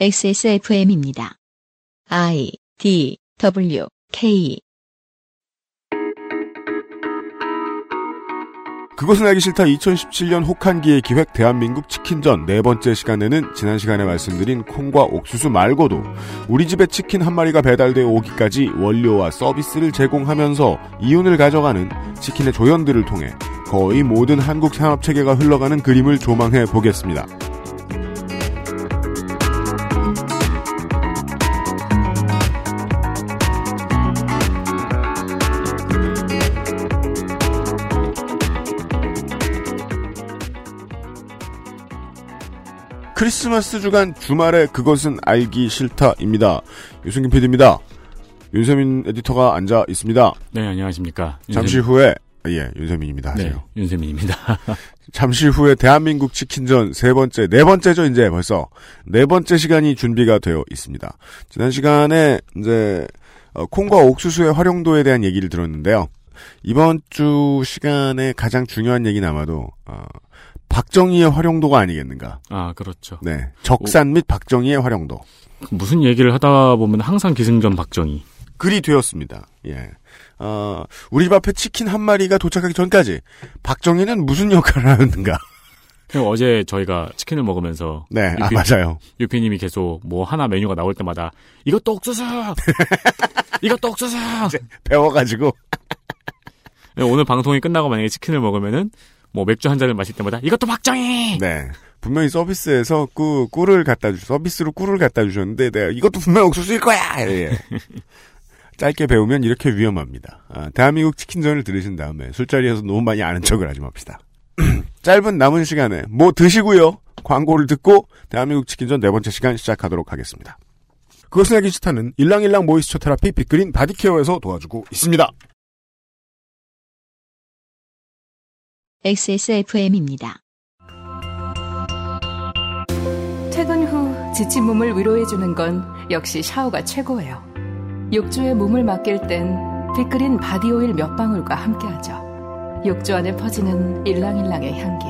XSFM입니다. I D W K 그것은 알기 싫다 2017년 혹한기의 기획 대한민국 치킨전 네 번째 시간에는 지난 시간에 말씀드린 콩과 옥수수 말고도 우리 집에 치킨 한 마리가 배달되어 오기까지 원료와 서비스를 제공하면서 이윤을 가져가는 치킨의 조연들을 통해 거의 모든 한국 산업 체계가 흘러가는 그림을 조망해 보겠습니다. 크리스마스 주간 주말에 그것은 알기 싫다입니다. 유승균 PD입니다. 윤세민 에디터가 앉아 있습니다. 네, 안녕하십니까. 잠시 후에 예, 윤세민입니다. 하세요. 네, 윤세민입니다. 잠시 후에 대한민국 치킨전 세 번째, 네 번째죠, 이제 벌써. 네 번째 시간이 준비가 되어 있습니다. 지난 시간에 이제 어, 콩과 옥수수의 활용도에 대한 얘기를 들었는데요. 이번 주 시간에 가장 중요한 얘기는 아마도 어, 박정희의 활용도가 아니겠는가. 아, 그렇죠. 네. 적산 및 박정희의 활용도. 무슨 얘기를 하다 보면 항상 기승전 박정희. 글이 되었습니다. 예. 어, 우리 집 앞에 치킨 한 마리가 도착하기 전까지 박정희는 무슨 역할을 하였는가. 그리고 어제 저희가 치킨을 먹으면서 네, 아, 유피, 맞아요. 유피님이 계속 뭐 하나 메뉴가 나올 때마다 이것도 옥수수, 이것도 옥수수. 배워가지고. 네, 오늘 방송이 끝나고 만약에 치킨을 먹으면은 뭐 맥주 한 잔을 마실 때마다 이것도 박정희. 네. 분명히 서비스에서 꿀, 꿀을 갖다 주, 서비스로 꿀을 갖다 주셨는데, 내가 이것도 분명 옥수수일 거야! 예. 짧게 배우면 이렇게 위험합니다. 아, 대한민국 치킨전을 들으신 다음에 술자리에서 너무 많이 아는 척을 하지 맙시다. 짧은 남은 시간에 뭐 드시고요. 광고를 듣고 대한민국 치킨전 네 번째 시간 시작하도록 하겠습니다. 그것은 알기 싫다는 일랑일랑 모이스처 테라피 빅그린 바디케어에서 도와주고 있습니다. XSFM입니다. 퇴근 후 지친 몸을 위로해주는 건 역시 샤워가 최고예요. 욕조에 몸을 맡길 땐 빅그린 바디오일 몇 방울과 함께하죠. 욕조 안에 퍼지는 일랑일랑의 향기.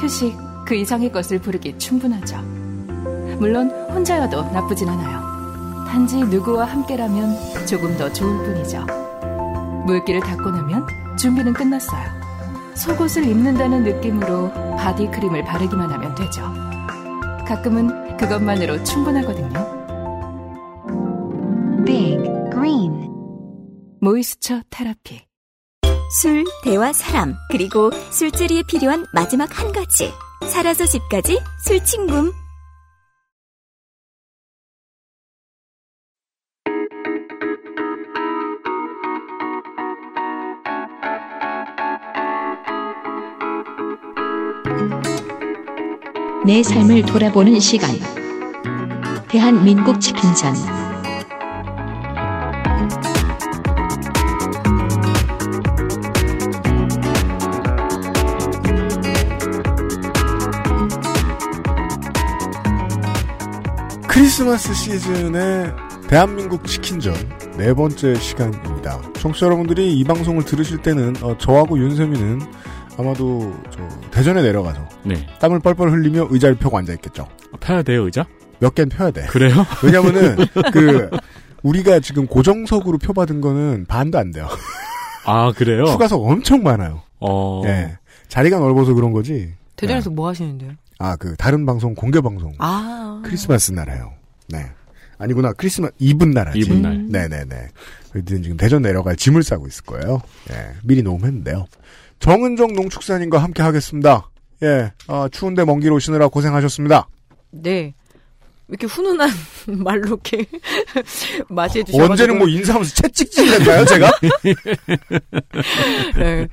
휴식 그 이상의 것을 부르기 충분하죠. 물론 혼자여도 나쁘진 않아요. 단지 누구와 함께라면 조금 더 좋을 뿐이죠. 물기를 닦고 나면 준비는 끝났어요. 속옷을 입는다는 느낌으로 바디크림을 바르기만 하면 되죠. 가끔은 그것만으로 충분하거든요. Big Green 모이스처 테라피. 술, 대화, 사람 그리고 술자리에 필요한 마지막 한 가지 살아서 집까지 술친굼 내 삶을 돌아보는 시간. 대한민국 치킨전. 크리스마스 시즌의 대한민국 치킨전 네 번째 시간입니다. 청취자 여러분들이 이 방송을 들으실 때는 어, 저하고 윤세민은 아마도 저 대전에 내려가서 네. 땀을 뻘뻘 흘리며 의자를 펴고 앉아 있겠죠. 펴야 돼요, 의자? 몇 개는 펴야 돼. 그래요? 왜냐면은 그 우리가 지금 고정석으로 표받은 거는 반도 안 돼요. 아, 그래요? 추가석 엄청 많아요. 어. 예. 자리가 넓어서 그런 거지. 대전에서 뭐 하시는데요? 아, 그 다른 방송 공개 방송 아. 크리스마스 날에요. 네. 아니구나. 크리스마스 이분 날하지. 이분 날. 네네네. 지금 대전 내려갈 짐을 싸고 있을 거예요. 예. 미리 녹음했는데요. 정은정 농축산인과 함께 하겠습니다. 예. 아, 추운데 먼 길 오시느라 고생하셨습니다. 네. 이렇게 훈훈한 말로 이렇게 맞이해 주셔서 언제는 뭐 인사하면서 채찍질인가요, 제가? 네.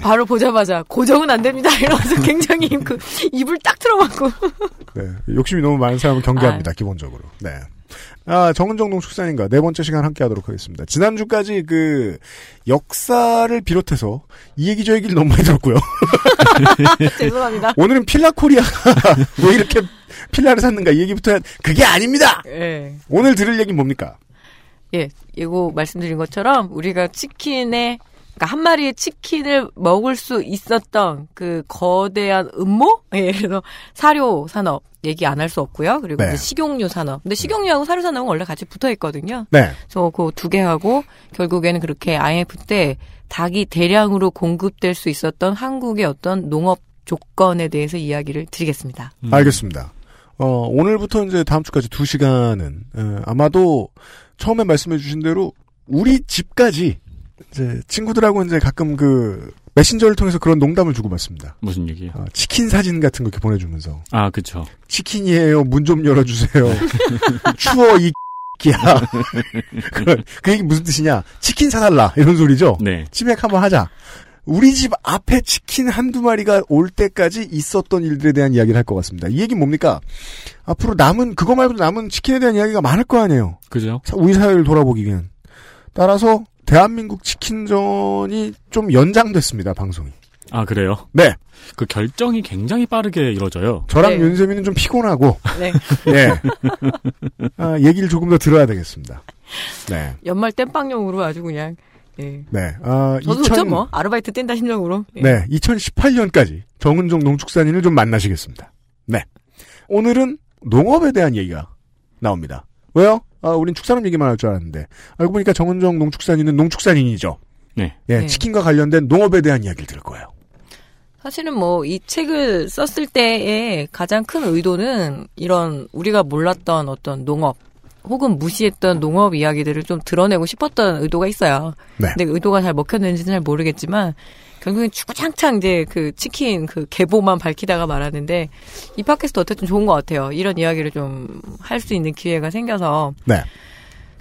바로 보자마자 고정은 안 됩니다 이러면서 굉장히 그 입을 딱 틀어막고 네. 욕심이 너무 많은 사람은 경계합니다, 기본적으로. 네. 아, 정은정 농축산인과 네 번째 시간 함께 하도록 하겠습니다. 지난주까지 그, 역사를 비롯해서 이 얘기 저 얘기를 너무 많이 들었고요. 죄송합니다. 오늘은 필라 코리아가 왜 이렇게 필라를 샀는가 이 얘기부터 해- 그게 아닙니다! 예. 오늘 들을 얘기는 뭡니까? 예. 이거 말씀드린 것처럼 우리가 치킨의 그러니까 한 마리의 치킨을 먹을 수 있었던 그 거대한 음모? 예, 그래서 사료 산업 얘기 안 할 수 없고요. 그리고 네. 이제 식용유 산업. 근데 식용유하고 사료 산업은 원래 같이 붙어 있거든요. 네. 그래서 그두 개 하고 결국에는 그렇게 IMF 때 닭이 대량으로 공급될 수 있었던 한국의 어떤 농업 조건에 대해서 이야기를 드리겠습니다. 음. 알겠습니다. 어, 오늘부터 이제 다음 주까지 두 시간은, 어, 아마도 처음에 말씀해 주신 대로 우리 집까지 이제 친구들하고 이제 가끔 그 메신저를 통해서 그런 농담을 주고받습니다. 무슨 얘기예요? 어, 치킨 사진 같은 거 이렇게 보내주면서 아, 그쵸. 치킨이에요. 문 좀 열어주세요. 추워 이 끼야. 그, 그 얘기 무슨 뜻이냐? 치킨 사달라 이런 소리죠. 네. 치맥 한번 하자. 우리 집 앞에 치킨 한두 마리가 올 때까지 있었던 일들에 대한 이야기를 할 것 같습니다. 이 얘기는 뭡니까? 앞으로 남은 그거 말고도 남은 치킨에 대한 이야기가 많을 거 아니에요. 그죠? 사- 우리 사회를 돌아보기엔. 따라서 대한민국 치킨전이 좀 연장됐습니다. 방송이. 아, 그래요? 네. 그 결정이 굉장히 빠르게 이루어져요. 저랑 네. 윤세민은 좀 피곤하고 네. 예. 아, 얘기를 조금 더 들어야 되겠습니다. 네. 연말 땜빵용으로 아주 그냥 예. 네. 아, 저도 2000 좋죠 뭐 아르바이트 뗀다 심정으로. 예. 네, 2018년까지 정은정 농축산인을 좀 만나시겠습니다. 네. 오늘은 농업에 대한 얘기가 나옵니다. 왜요? 아, 우린 축산업 얘기만 할 줄 알았는데. 알고 보니까 정은정 농축산인은 농축산인이죠. 네. 예, 네. 치킨과 관련된 농업에 대한 이야기를 들을 거예요. 사실은 뭐 이 책을 썼을 때의 가장 큰 의도는 이런 우리가 몰랐던 어떤 농업 혹은 무시했던 농업 이야기들을 좀 드러내고 싶었던 의도가 있어요. 네. 근데 의도가 잘 먹혔는지는 잘 모르겠지만 결국엔 주구장창 이제 그 치킨 그 계보만 밝히다가 말았는데 이 팟캐스트 어쨌든 좋은 것 같아요. 이런 이야기를 좀 할 수 있는 기회가 생겨서 네.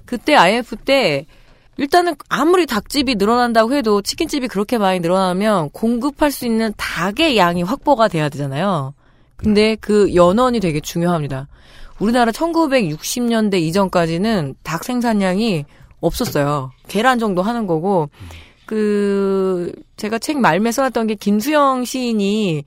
그때 IF 때 일단은 아무리 닭집이 늘어난다고 해도 치킨집이 그렇게 많이 늘어나면 공급할 수 있는 닭의 양이 확보가 돼야 되잖아요. 근데 그 연원이 되게 중요합니다. 우리나라 1960년대 이전까지는 닭 생산량이 없었어요. 계란 정도 하는 거고 그 제가 책 말매 써놨던 게 김수영 시인이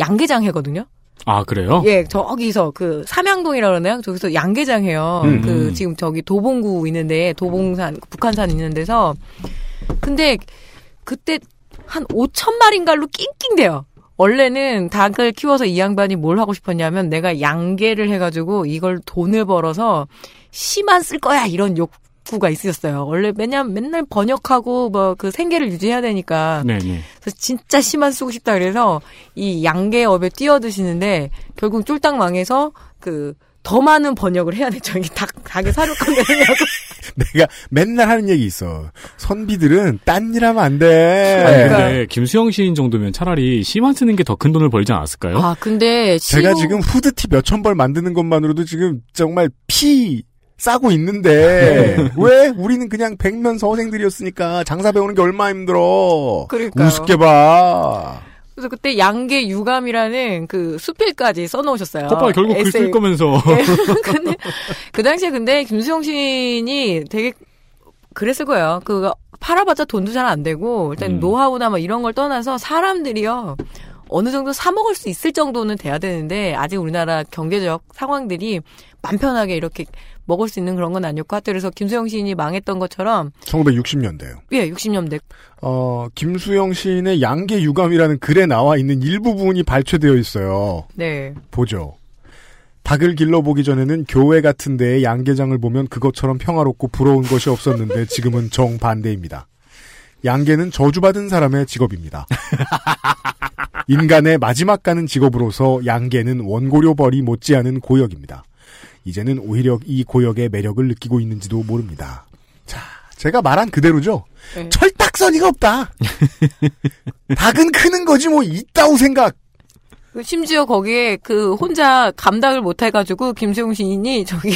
양계장 해거든요. 아, 그래요? 예, 저기서 그 삼양동이라 그러나요? 저기서 양계장 해요. 음. 그 지금 저기 도봉구 있는데 도봉산 북한산 있는 데서 근데 그때 한 5천 마리인가로 낑낑대요. 원래는 닭을 키워서 이 양반이 뭘 하고 싶었냐면 내가 양계를 해가지고 이걸 돈을 벌어서 씨만 쓸 거야 이런 욕 구가 있으셨어요. 원래 맨날 맨날 번역하고 뭐 그 생계를 유지해야 되니까 네네. 그래서 진짜 심한 쓰고 싶다 그래서 이 양계업에 뛰어드시는데 결국 쫄딱 망해서 그 더 많은 번역을 해야 되죠. 이게 닭, 닭의 사료값 내려고. 내가 맨날 하는 얘기 있어. 선비들은 딴 일 하면 안 돼. 그러니까. 근데 김수영 시인 정도면 차라리 시만 쓰는 게 더 큰 돈을 벌지 않았을까요? 아, 근데 제가 시로- 지금 후드티 몇천 벌 만드는 것만으로도 지금 정말 피 싸고 네. 있는데 왜 우리는 그냥 백면 서생들이었으니까 장사 배우는 게 얼마나 힘들어. 그러니까요. 우습게 봐. 그래서 그때 양계 유감이라는 그 수필까지 써놓으셨어요. 오빠 결국 글 쓸. 거면서. 네. 근데 그 당시에 근데 김수영 시인이 되게 그랬을 거예요. 그 팔아봤자 돈도 잘 안 되고 일단 음. 노하우나 뭐 이런 걸 떠나서 사람들이요 어느 정도 사 먹을 수 있을 정도는 돼야 되는데 아직 우리나라 경제적 상황들이 맘 편하게 이렇게 먹을 수 있는 그런 건 아니었고 하여튼 그래서 김수영 시인이 망했던 것처럼 1960년대요. 예 60년대 어, 김수영 시인의 양계 유감이라는 글에 나와 있는 일부분이 발췌되어 있어요. 네 보죠. 닭을 길러보기 전에는 교회 같은 데에 양계장을 보면 그것처럼 평화롭고 부러운 것이 없었는데 지금은 정반대입니다. 양계는 저주받은 사람의 직업입니다. 인간의 마지막 가는 직업으로서 양계는 원고료벌이 못지않은 고역입니다. 이제는 오히려 이 고역의 매력을 느끼고 있는지도 모릅니다. 자, 제가 말한 그대로죠. 네. 철딱서니가 없다. 닭은 크는 거지 뭐 있다고 생각. 그 심지어 거기에 그 혼자 감당을 못 해가지고 김세용 시인이 저기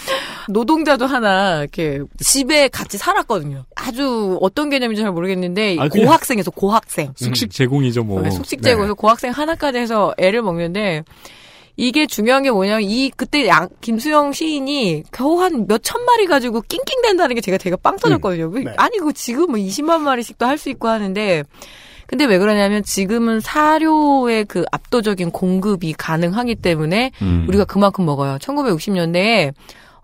노동자도 하나 이렇게 집에 같이 살았거든요. 아주 어떤 개념인지 잘 모르겠는데 아, 고학생에서 고학생. 숙식 제공이죠, 뭐. 네, 숙식제고에서 고학생 하나까지 해서 애를 먹는데 이게 중요한 게 뭐냐면 이 그때 양, 김수영 시인이 겨우 한 몇 천 마리 가지고 낑낑댄다는 게 제가 되게 빵 터졌거든요. 왜- 네. 아니 이거 지금 뭐 20만 마리씩도 할 수 있고 하는데 근데 왜 그러냐면 지금은 사료의 그 압도적인 공급이 가능하기 때문에 음. 우리가 그만큼 먹어요. 1960년대에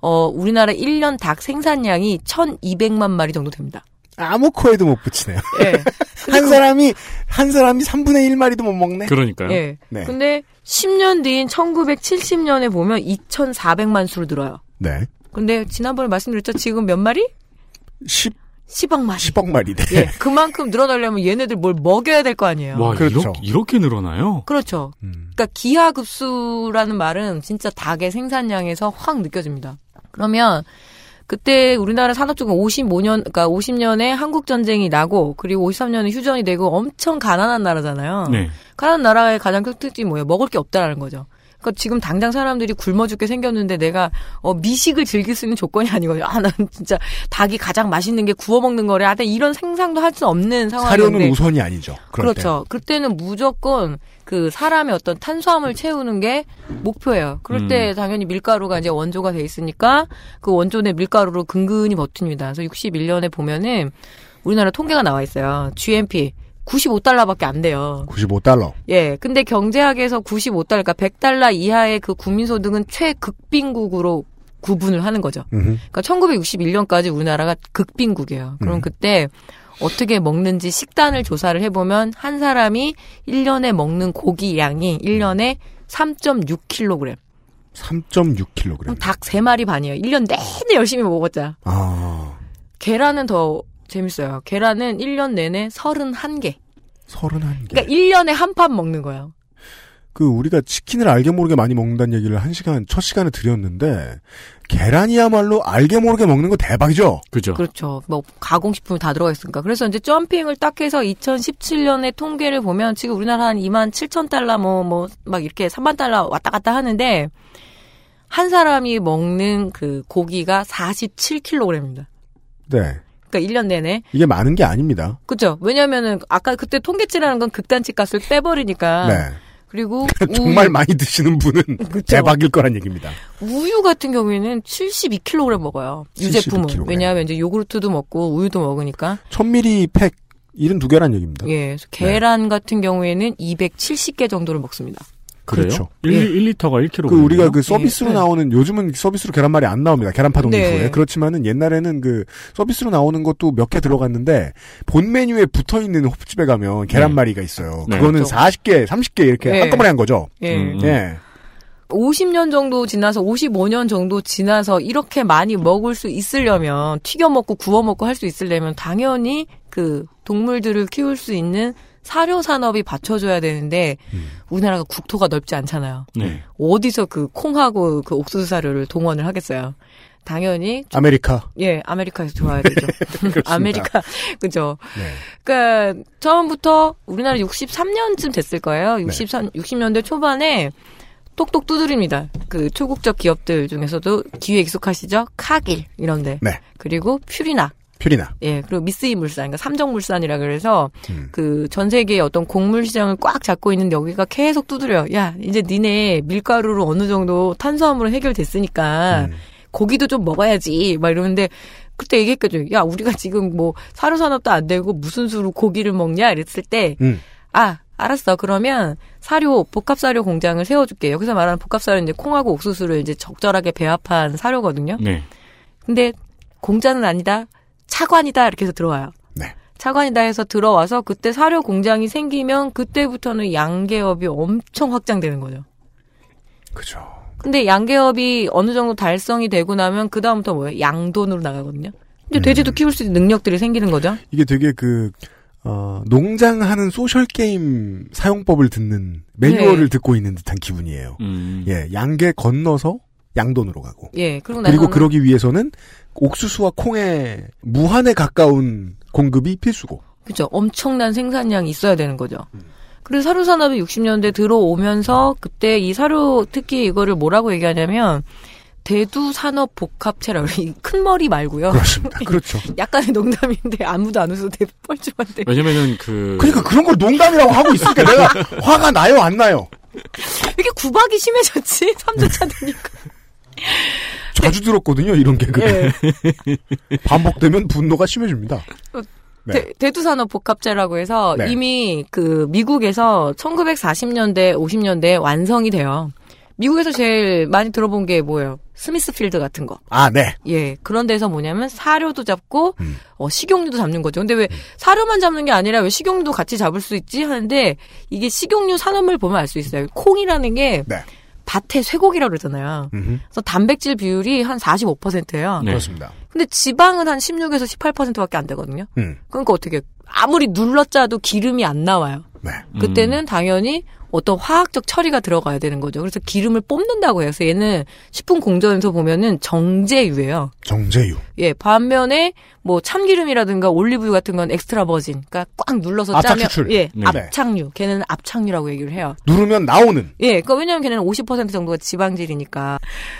어 우리나라 1년 닭 생산량이 1,200만 마리 정도 됩니다. 아무 코에도 못 붙이네요. 예. 한 사람이 한 사람이 3분의 1마리도 못 먹네. 그러니까요. 예. 네. 근데 10년 뒤인 1970년에 보면 2,400만 수로 늘어요. 네. 근데 지난번에 말씀드렸죠. 지금 몇 마리? 10 10억 마리. 10억 마리네. 예. 그만큼 늘어나려면 얘네들 뭘 먹여야 될 거 아니에요. 와, 그렇죠. 이렇게, 이렇게 늘어나요? 그렇죠. 음. 그러니까 기하급수라는 말은 진짜 닭의 생산량에서 확 느껴집니다. 그러면 그때 우리나라 산업적은 55년, 그러니까 50년에 한국 전쟁이 나고 그리고 53년에 휴전이 되고 엄청 가난한 나라잖아요. 네. 가난한 나라의 가장 큰 특징이 뭐예요? 먹을 게 없다라는 거죠. 그러니까 지금 당장 사람들이 굶어 죽게 생겼는데 내가 어, 미식을 즐길 수 있는 조건이 아니거든요. 아, 난 진짜 닭이 가장 맛있는 게 구워 먹는 거래. 아, 나 이런 생상도 할 수 없는 상황인데. 사료는 우선이 아니죠. 그렇죠. 그때는 무조건 그 사람의 어떤 탄수화물 채우는 게 목표예요. 그럴 음. 때 당연히 밀가루가 이제 원조가 돼 있으니까 그 원조 내 밀가루로 근근히 버팁니다. 그래서 61년에 보면은 우리나라 통계가 나와 있어요. GNP 95달러밖에 안 돼요. 때 95달러. 예. 근데 경제학에서 95달러, 그러니까 100달러 이하의 그 국민소득은 최극빈국으로 구분을 하는 거죠. 음흠. 그러니까 1961년까지 우리나라가 극빈국이에요. 그럼 음. 그때 어떻게 먹는지 식단을 조사를 해보면 한 사람이 1년에 먹는 고기 양이 1년에 3.6kg. 3.6kg. 그럼 닭 3마리 반이에요. 1년 내내 열심히 먹었자. 아, 계란은 더 재밌어요. 계란은 1년 내내 31개. 31개. 그러니까 1년에 한 판 먹는 거예요. 그 우리가 치킨을 알게 모르게 많이 먹는다는 얘기를 한 시간 첫 시간에 드렸는데 계란이야말로 알게 모르게 먹는 거 대박이죠. 그죠. 그렇죠. 뭐 가공식품이 다 들어가 있으니까. 그래서 이제 점핑을 딱 해서 2017년에 통계를 보면 지금 우리나라 한 2만 7천 달러 뭐 뭐 막 이렇게 3만 달러 왔다 갔다 하는데 한 사람이 먹는 그 고기가 47kg입니다. 네. 그러니까 1년 내내. 이게 많은 게 아닙니다. 그죠? 왜냐면은 아까 그때 통계치라는 건 극단치 값을 빼버리니까. 네. 그리고 정말 우유, 많이 드시는 분은 그쵸. 대박일 거란 얘기입니다. 우유 같은 경우에는 72kg 먹어요. 유제품은. 72kg. 왜냐하면 이제 요구르트도 먹고 우유도 먹으니까. 1000ml 팩 72개란 얘기입니다. 예. 계란 같은 경우에는 270개 정도를 먹습니다. 그래요? 그렇죠. 1, 예. 1리터가 1kg. 그 우리가 그 서비스로 네. 나오는 요즘은 서비스로 계란말이 안 나옵니다. 계란파동 네. 이후에 그렇지만은 옛날에는 그 서비스로 나오는 것도 몇 개 들어갔는데 본 메뉴에 붙어 있는 호프집에 가면 계란말이가 있어요. 네. 그거는 그렇죠. 40개, 30개 이렇게 네. 한꺼번에 한 거죠. 예. 음. 예. 50년 정도 지나서 55년 정도 지나서 이렇게 많이 먹을 수 있으려면 튀겨 먹고 구워 먹고 할 수 있으려면 당연히 그 동물들을 키울 수 있는 사료 산업이 받쳐줘야 되는데 음. 우리나라가 국토가 넓지 않잖아요. 네. 어디서 그 콩하고 그 옥수수 사료를 동원을 하겠어요. 당연히 아메리카. 예 아메리카에서 줘야 되죠. 아메리카 그죠. 네. 그러니까 처음부터 우리나라 63년쯤 됐을 거예요. 63 60년대 초반에 똑똑 두드립니다. 그 초국적 기업들 중에서도 귀에 익숙하시죠? 카길 이런데. 네. 그리고 퓨리나. 퓨리나. 예, 그리고 미쓰이 물산, 그러니까 삼정물산이라 그래서 음. 그전 세계의 어떤 곡물 시장을 꽉 잡고 있는 여기가 계속 두드려요. 야, 이제 니네 밀가루로 어느 정도 탄수화물은 해결됐으니까 음. 고기도 좀 먹어야지. 막 이러는데 그때 얘기했거든요. 야, 우리가 지금 뭐 사료 산업도 안 되고 무슨 수로 고기를 먹냐 이랬을 때 음. 아, 알았어. 그러면 사료 복합 사료 공장을 세워 줄게. 여기서 말하는 복합 사료 이제 콩하고 옥수수를 이제 적절하게 배합한 사료거든요. 네. 근데 공장은 아니다. 차관이다. 이렇게 해서 들어와요. 네. 차관이다 해서 들어와서 그때 사료 공장이 생기면 그때부터는 양계업이 엄청 확장되는 거죠. 그죠. 근데 양계업이 어느 정도 달성이 되고 나면 그 다음부터 뭐예요? 양돈으로 나가거든요. 이제 돼지도 키울 수 있는 능력들이 생기는 거죠. 이게 되게 그, 어, 농장하는 social 게임 사용법을 듣는 매뉴얼을 네. 듣고 있는 듯한 기분이에요. 음. 예, 양계 건너서 양돈으로 가고. 예, 그리고 그리고 그러기 위해서는 옥수수와 콩의 무한에 가까운 공급이 필수고. 그죠. 엄청난 생산량이 있어야 되는 거죠. 그래서 사료 산업이 60년대 들어오면서 그때 이 사료 특히 이거를 뭐라고 얘기하냐면 대두 산업 복합체라고 그래요. 이큰 머리 말고요. 그렇습니다. 그렇죠. 약간의 농담인데 아무도 안 웃어도 되게 뻘쭘한데. 왜냐면은 그 그러니까 그런 걸 농담이라고 하고 있으니까 내가 화가 나요, 안 나요? 이게 구박이 심해졌지? 3주차 되니까. 자주 들었거든요, 이런 개그. 예. 반복되면 분노가 심해집니다. 네. 대, 대두산업 복합체라고 해서 네. 이미 그 미국에서 1940년대, 50년대에 완성이 돼요. 미국에서 제일 많이 들어본 게 뭐예요? 스미스필드 같은 거. 아, 네. 예, 그런 데서 뭐냐면 사료도 잡고 음. 어, 식용유도 잡는 거죠. 근데 왜 사료만 잡는 게 아니라 왜 식용유도 같이 잡을 수 있지 하는데 이게 식용유 산업을 보면 알 수 있어요. 콩이라는 게 네. 밭의 쇠고기라고 그러잖아요. 음흠. 그래서 단백질 비율이 한 45%예요. 네. 그렇습니다. 근데 지방은 한 16에서 18%밖에 안 되거든요. 음. 그러니까 어떻게 아무리 눌러짜도 기름이 안 나와요. 네. 그때는 당연히 어떤 화학적 처리가 들어가야 되는 거죠. 그래서 기름을 뽑는다고 해요. 그래서 얘는 식품 공정에서 보면은 정제유예요. 정제유. 예, 반면에 뭐 참기름이라든가 올리브유 같은 건 extra virgin. 그러니까 꽉 눌러서 짜면 추출. 예, 네. 압착유. 걔는 압착유라고 얘기를 해요. 누르면 나오는. 예, 그러니까 왜냐면 걔는 50% 정도가 지방질이니까.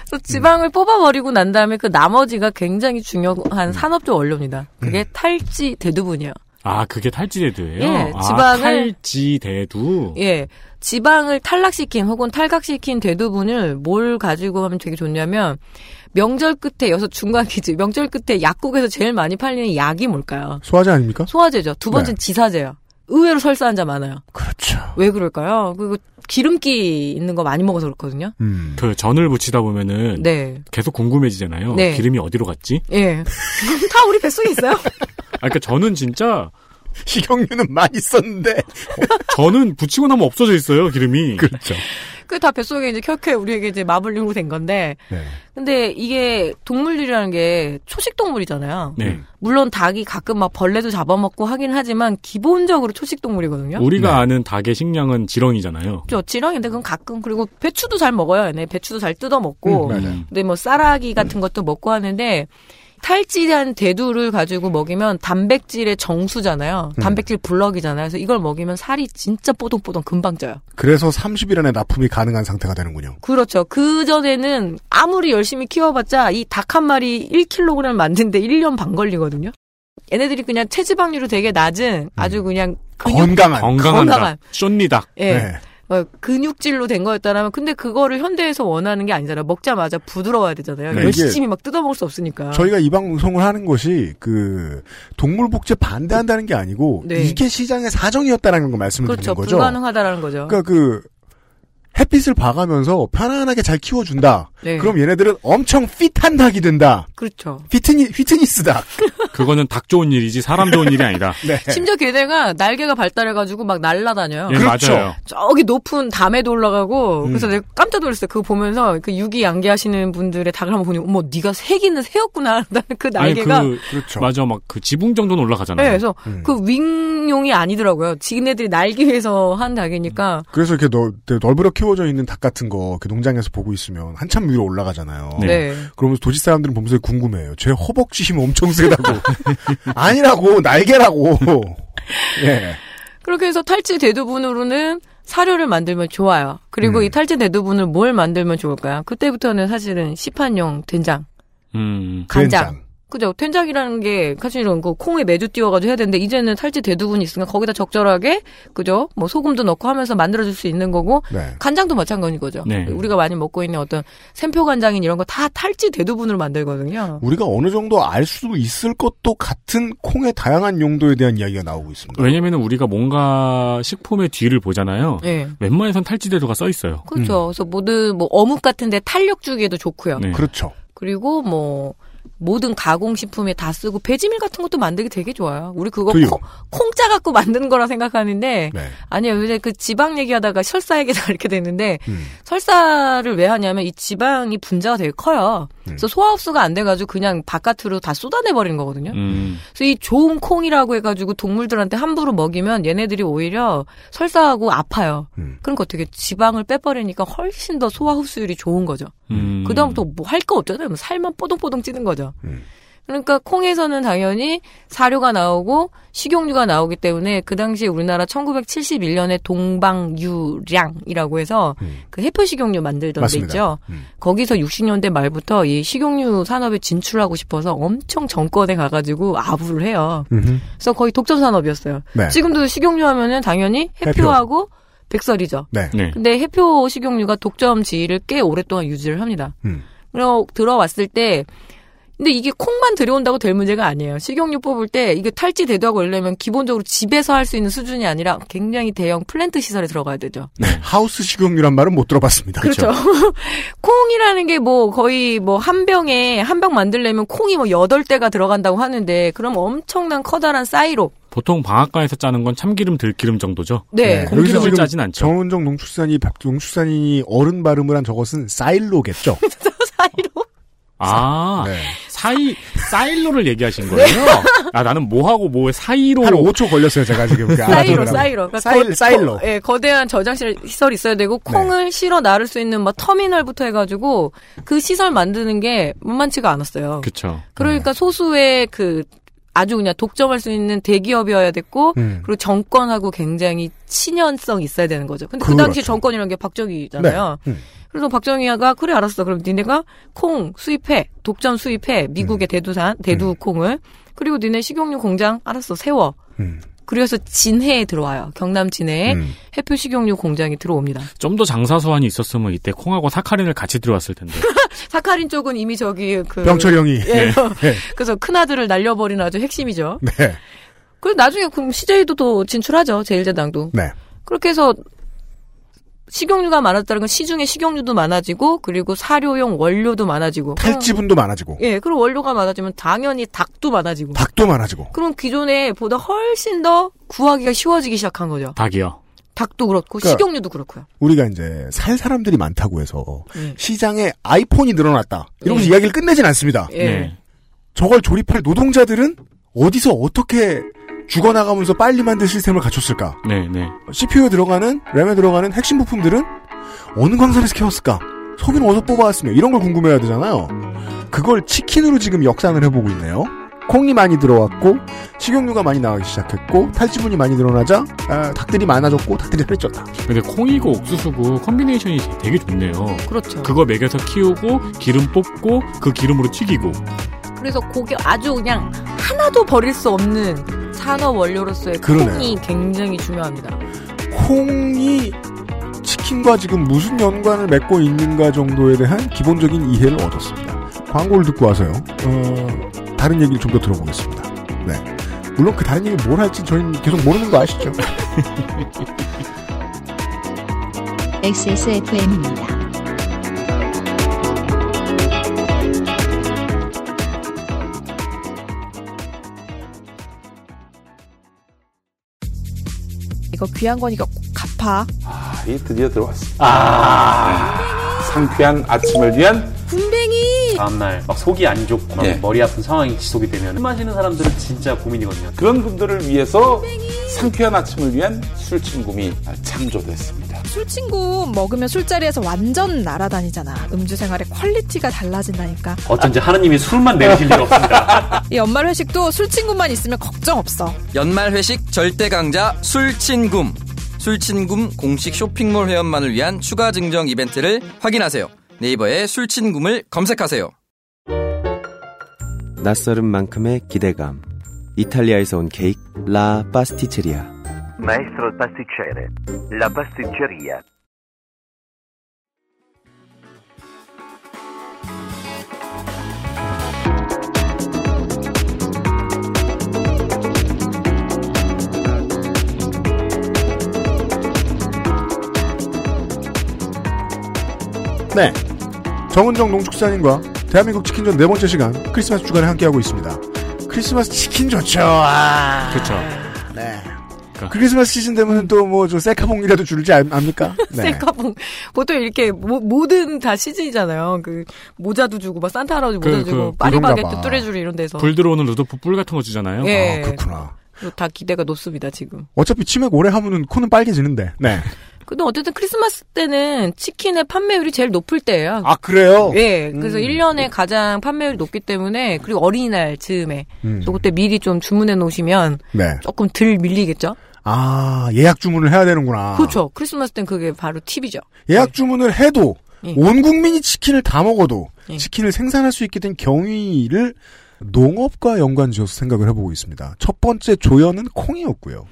그래서 지방을 뽑아버리고 난 다음에 그 나머지가 굉장히 중요한 산업적 원료입니다. 그게 탈지 대두분이에요. 아, 그게 탈지대두예요? 예, 아, 지방을- 탈지대두. 예. 지방을 탈락시킨 혹은 탈각시킨 대두분을 뭘 가지고 하면 되게 좋냐면 명절 끝에 여기서 중간 퀴즈 명절 끝에 약국에서 제일 많이 팔리는 약이 뭘까요? 소화제 아닙니까? 소화제죠. 두 번째는 네. 지사제요. 의외로 설사한 자 많아요. 그렇죠. 왜 그럴까요? 그리고 기름기 있는 거 많이 먹어서 그렇거든요. 음. 그 전을 붙이다 보면은 네. 계속 궁금해지잖아요. 네. 기름이 어디로 갔지? 예. 다 우리 뱃속에 있어요. 아, 그러니까 저는 진짜 식용유는 많이 썼는데. 저는 붙이고 나면 없어져 있어요, 기름이. 그렇죠. 그 다 뱃속에 이제 켜켜 우리에게 이제 마블링으로 된 건데. 네. 근데 이게 동물들이라는 게 초식 동물이잖아요. 네. 물론 닭이 가끔 막 벌레도 잡아먹고 하긴 하지만 기본적으로 초식 동물이거든요. 우리가 네. 아는 닭의 식량은 지렁이잖아요. 저 지렁인데 그건 가끔 그리고 배추도 잘 먹어요. 얘네 배추도 잘 뜯어 먹고. 음, 맞아요. 음. 근데 뭐 쌀아기 같은 것도 먹고 하는데 탈지한 대두를 가지고 먹이면 단백질의 정수잖아요. 음. 단백질 블럭이잖아요. 그래서 이걸 먹이면 살이 진짜 뽀동뽀동 금방 쪄요. 그래서 30일 안에 납품이 가능한 상태가 되는군요. 그렇죠. 그 전에는 아무리 열심히 키워봤자 이 닭 한 마리 1kg 만드는데 1년 반 걸리거든요. 얘네들이 그냥 체지방률이 되게 낮은 아주 그냥 근육 건강한. 건강한 건강한. 닭, 쫀니닭. 예. 네. 어, 근육질로 된 거였다라면 근데 그거를 현대에서 원하는 게 아니잖아요. 먹자마자 부드러워야 되잖아요. 네, 열심히 막 뜯어먹을 수 없으니까. 저희가 이 방송을 하는 것이 그 동물 복제 반대한다는 게 아니고 네. 이게 시장의 사정이었다라는 걸 말씀을 그렇죠. 드리는 거죠. 불가능하다라는 거죠. 그러니까 그 햇빛을 봐가면서 편안하게 잘 키워준다. 네. 그럼 얘네들은 엄청 핏한 닭이 된다. 그렇죠. 피트니 휘트니스 닭. 그거는 닭 좋은 일이지 사람 좋은 일이 아니다. 네. 심지어 걔네가 날개가 발달해가지고 막 날라다녀요. 예, 그렇죠. 맞아요. 저기 높은 담에도 올라가고 음. 그래서 내가 깜짝 놀랐어요. 그거 보면서 그 유기양기하시는 분들의 닭을 한번 보니 어머 네가 새기는 새였구나. 그 아니 날개가 그 그렇죠. 맞아 막 그 지붕 정도는 올라가잖아요. 네, 그래서 음. 그 윙용이 아니더라고요. 지네들이 날기 위해서 한 닭이니까 그래서 이렇게 넓, 넓으려 키워져 있는 닭 같은 거 그 농장에서 보고 있으면 한참 위로 올라가잖아요. 네. 네. 그러면서 도시 사람들은 보면서 궁금해요. 제 허벅지 힘 엄청 세다고. 아니라고 날개라고. 예. 그렇게 해서 탈지 대두분으로는 사료를 만들면 좋아요. 그리고 음. 이 탈지 대두분을 뭘 만들면 좋을까요? 그때부터는 사실은 시판용 된장, 음. 간장. 된장. 그죠? 된장이라는 게 사실은 그 콩에 매주 띄워가지고 해야 되는데 이제는 탈지 대두분이 있으니까 거기다 적절하게 그죠? 뭐 소금도 넣고 하면서 만들어줄 수 있는 거고 네. 간장도 마찬가지인 거죠. 네. 우리가 많이 먹고 있는 어떤 샘표 간장인 이런 거 다 탈지 대두분으로 만들거든요. 우리가 어느 정도 알 수도 있을 것도 같은 콩의 다양한 용도에 대한 이야기가 나오고 있습니다. 왜냐면은 우리가 뭔가 식품의 뒤를 보잖아요. 예. 웬만해선 탈지대도가 써 있어요. 그렇죠. 그래서 모든 뭐 어묵 같은데 탄력 주기에도 좋고요. 네. 그렇죠. 그리고 뭐 모든 가공식품에 다 쓰고 배지밀 같은 것도 만들기 되게 좋아요. 우리 그거. 콩, 콩짜 갖고 만드는 거라 생각하는데 네. 아니요. 요새 그 지방 얘기하다가 설사 얘기다 이렇게 됐는데 음. 설사를 왜 하냐면 이 지방이 분자가 되게 커요. 그래서 소화 흡수가 안 돼가지고 그냥 바깥으로 다 쏟아내 버리는 거거든요. 음. 그래서 이 좋은 콩이라고 해가지고 동물들한테 함부로 먹이면 얘네들이 오히려 설사하고 아파요. 음. 그러니까 어떻게 지방을 빼버리니까 훨씬 더 소화 흡수율이 좋은 거죠. 음. 그다음부터 뭐 할 거 없잖아요. 뭐 살만 뽀동뽀동 찌는 거죠. 음. 그러니까 콩에서는 당연히 사료가 나오고 식용유가 나오기 때문에 그 당시에 우리나라 1971년에 동방유량이라고 해서 음. 그 해표 식용유 만들던 맞습니다. 데 있죠. 음. 거기서 60년대 말부터 이 식용유 산업에 진출하고 싶어서 엄청 정권에 가가지고 아부를 해요. 음흠. 그래서 거의 독점 산업이었어요. 네. 지금도 식용유 하면은 당연히 해표하고 백설이죠. 네. 네. 근데 해표 식용유가 독점 지위를 꽤 오랫동안 유지를 합니다. 음. 그리고 들어왔을 때 근데 이게 콩만 들여온다고 될 문제가 아니에요. 식용유 뽑을 때 이게 탈지 대두하고 이러려면 기본적으로 집에서 할 수 있는 수준이 아니라 굉장히 대형 플랜트 시설에 들어가야 되죠. 네. 하우스 식용유란 말은 못 들어봤습니다. 그렇죠. 콩이라는 게 뭐 거의 뭐 한 병에 한 병 만들려면 콩이 뭐 여덟 대가 들어간다고 하는데 그럼 엄청난 커다란 사이로 보통 방앗간에서 짜는 건 참기름, 들기름 정도죠. 네. 여기서 콩기름을 지금 짜진 않죠. 정은정 농축산이 박- 농축산인이 어른 발음을 한 저것은 사일로겠죠. 사이로 아, 네. 사이, 사일로를 얘기하신 거예요? 아, 나는 뭐하고 뭐의 사이로. 한 5초 걸렸어요, 제가 지금. 그 사이로. 사이로 그러니까 사일, 거- 사일로. 거- 예, 거대한 저장실 시설이 있어야 되고 콩을 실어 나를 수 있는 뭐 터미널부터 해가지고 그 시설 만드는 게 만만치가 않았어요. 그쵸. 그러니까 소수의 그 아주 그냥 독점할 수 있는 대기업이어야 됐고 음. 그리고 정권하고 굉장히 친연성 이 있어야 되는 거죠. 근데 그 그렇죠. 당시 정권이라는 게 박정희잖아요. 네. 음. 그래서 박정희가 그래 알았어. 그럼 니네가 콩 수입해, 독점 수입해, 음. 미국의 대두산, 대두 콩을 그리고 니네 식용유 공장 알았어 세워. 음. 그래서 진해에 들어와요. 경남 진해에 음. 해표 식용유 공장이 들어옵니다. 좀 더 장사 소환이 있었으면 이때 콩하고 사카린을 같이 들어왔을 텐데. 사카린 쪽은 이미 저기 그 병철 형이. 예. 네. 그래서 큰 아들을 날려버린 아주 핵심이죠. 네. 그리고 나중에 그럼 CJ도 또 진출하죠. 제일제당도. 네. 그렇게 해서 식용유가 많았다는 건 시중에 식용유도 많아지고 그리고 사료용 원료도 많아지고. 탈지분도 많아지고. 예, 그리고 원료가 많아지면 당연히 닭도 많아지고. 닭도 많아지고. 그럼 기존에 보다 훨씬 더 구하기가 쉬워지기 시작한 거죠. 닭이요. 닭도 그렇고 그러니까 식용유도 그렇고요. 우리가 이제 살 사람들이 많다고 해서 예. 시장에 아이폰이 늘어났다. 이러면서 예. 이야기를 끝내진 않습니다. 예. 네. 저걸 조립할 노동자들은 어디서 어떻게 죽어나가면서 빨리 만들 시스템을 갖췄을까? 네, 네. CPU에 들어가는, 램에 들어가는 핵심 부품들은 어느 광산에서 캐왔을까? 석유는 어디서 뽑아왔으며 이런 걸 궁금해야 되잖아요. 그걸 치킨으로 지금 역산을 해보고 있네요. 콩이 많이 들어왔고 식용유가 많이 나가기 시작했고 탈지분이 많이 늘어나자 아, 닭들이 많아졌고 닭들이 살이 쪘다. 근데 콩이고 옥수수고 컴비네이션이 되게 좋네요. 그렇죠. 그거 먹여서 키우고 기름 뽑고 그 기름으로 튀기고 그래서 고기 아주 그냥 하나도 버릴 수 없는 산업 원료로서의 그러네요. 콩이 굉장히 중요합니다. 콩이 치킨과 지금 무슨 연관을 맺고 있는가 정도에 대한 기본적인 이해를 얻었습니다. 광고를 듣고 와서요. 어, 다른 얘기를 좀 더 들어보겠습니다. 네. 물론 그 다른 얘기 뭘 할지 저희는 계속 모르는 거 아시죠? XSFM입니다. 이거 귀한 거니까 꼭 갚아. 아, 이 드디어 들어왔습니다. 아, 상쾌한 아침을 위한 군뱅이! 다음날 막 속이 안 좋고 막 예. 머리 아픈 상황이 지속이 되면 술 마시는 사람들은 진짜 고민이거든요. 그런 분들을 위해서 상쾌한 아침을 위한 술친굼이 창조됐습니다. 술친굼 먹으면 술자리에서 완전 날아다니잖아. 음주 생활의 quality가 달라진다니까. 어쩐지 하느님이 술만 내리실 리가 없습니다. 이 연말 회식도 술친굼만 있으면 걱정 없어. 연말 회식 절대 강자 술친굼. 술친굼 공식 쇼핑몰 회원만을 위한 추가 증정 이벤트를 확인하세요. 네이버에 술친굼을 검색하세요. 낯설은 만큼의 기대감. 이탈리아에서 온 케이크 라 파스티체리아. Maestro pasticcere, la pasticceria. 네. 정은정 농축산인과 대한민국 치킨전 네 번째 시간 크리스마스 주간에 함께하고 있습니다. 크리스마스 치킨 좋죠. 아. 그렇죠. 네. 그러니까. 크리스마스 시즌 되면 또뭐저 셀카봉이라도 줄지 아- 압니까? 네. 셀카봉 보통 이렇게 모, 모든 다 시즌이잖아요. 그 모자도 주고 막 산타 할아버지 모자 그, 주고 그, 봐. 뚜레쥬리 이런 데서 불 들어오는 루도프 뿔 같은 거 주잖아요. 예. 아, 그렇구나. 다 기대가 높습니다 지금. 어차피 치맥 오래 하면은 코는 빨개지는데. 네. 근데 어쨌든 크리스마스 때는 치킨의 판매율이 제일 높을 때예요. 아, 그래요? 예, 그래서 음. 1년에 가장 판매율이 높기 때문에 그리고 어린이날 즈음에 음. 또 그때 미리 좀 주문해 놓으시면 네. 조금 덜 밀리겠죠? 아, 예약 주문을 해야 되는구나. 그렇죠. 크리스마스 땐 그게 바로 팁이죠. 예약 주문을 해도 예. 온 국민이 치킨을 다 먹어도 예. 치킨을 생산할 수 있게 된 경위를 농업과 연관지어서 생각을 해보고 있습니다. 첫 번째 조연은 콩이었고요.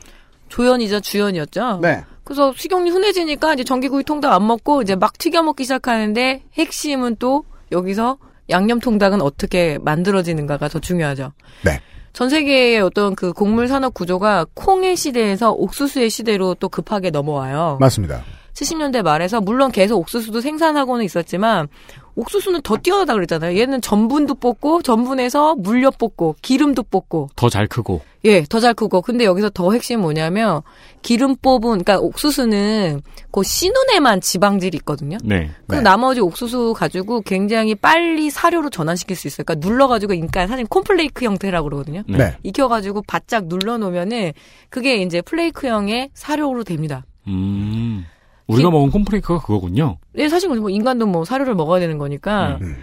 조연이자 주연이었죠. 네. 그래서 식용유 흔해지니까 이제 전기구이 통닭 안 먹고 이제 막 튀겨 먹기 시작하는데 핵심은 또 여기서 양념 통닭은 어떻게 만들어지는가가 더 중요하죠. 네. 전 세계의 어떤 그 곡물 산업 구조가 콩의 시대에서 옥수수의 시대로 또 급하게 넘어와요. 맞습니다. 70년대 말에서 물론 계속 옥수수도 생산하고는 있었지만 옥수수는 더 뛰어나다 그랬잖아요. 얘는 전분도 뽑고 전분에서 물엿 뽑고 기름도 뽑고 더 잘 크고. 예, 더 잘 크고. 근데 여기서 더 핵심 뭐냐면 기름 뽑은 그러니까 옥수수는 그 씨눈에만 지방질이 있거든요. 네. 그 나머지 옥수수 가지고 굉장히 빨리 사료로 전환시킬 수 있어요. 그러니까 눌러 가지고, 그러니까 사실 콘플레이크 형태라고 그러거든요. 네. 익혀 가지고 바짝 눌러 놓으면은 그게 이제 플레이크형의 사료로 됩니다. 음. 우리가 먹은 콤프레이크가 그거군요. 예, 사실 뭐 인간도 뭐 사료를 먹어야 되는 거니까 음.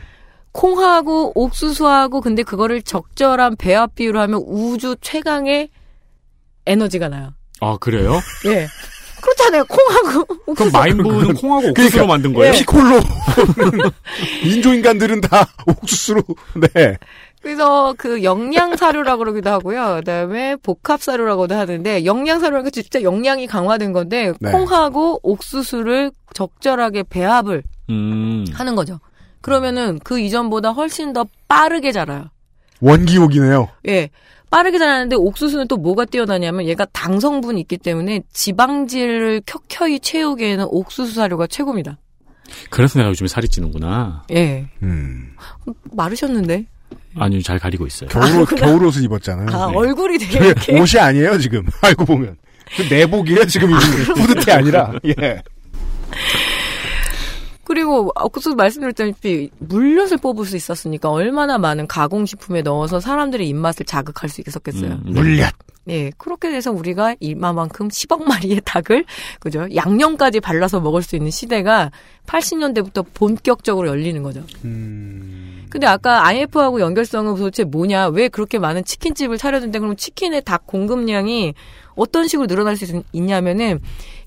콩하고 옥수수하고 근데 그거를 적절한 배합 비율로 하면 우주 최강의 에너지가 나요. 아, 그래요? 예. 그렇잖아요. 콩하고 그럼 옥수수. 마인부는 콩하고 옥수수로 그러니까 만든 거예요? 피콜로 인조인간들은 다 옥수수로 네. 그래서 그 영양 사료라고 그러기도 하고요. 그다음에 복합 사료라고도 하는데 영양 사료가 진짜 영양이 강화된 건데 네. 콩하고 옥수수를 적절하게 배합을 음. 하는 거죠. 그러면은 그 이전보다 훨씬 더 빠르게 자라요. 원기옥이네요. 예. 빠르게 자라는데 옥수수는 또 뭐가 뛰어나냐면 얘가 당 성분이 있기 때문에 지방질을 켜켜이 채우기에는 옥수수 사료가 최고입니다. 그래서 내가 요즘에 살이 찌는구나. 예. 음. 마르셨는데. 아니, 잘 가리고 있어요. 겨울 옷, 겨울 옷을 입었잖아요. 아, 네. 얼굴이 되게 저게 이렇게. 옷이 아니에요 지금 알고 보면 그 내복이에요 지금 입은 후드티 아니라 예. 그리고 옥수수 말씀드렸다시피 물엿을 뽑을 수 있었으니까 얼마나 많은 가공식품에 넣어서 사람들의 입맛을 자극할 수 있었겠어요. 음, 물엿. 예, 그렇게 돼서 우리가 이마만큼 10억 마리의 닭을 그죠 양념까지 발라서 먹을 수 있는 시대가 80년대부터 본격적으로 열리는 거죠. 음. 근데 아까 IMF하고 연결성은 도대체 뭐냐? 왜 그렇게 많은 치킨집을 차려는데 그럼 치킨의 닭 공급량이 어떤 식으로 늘어날 수 있, 있냐면은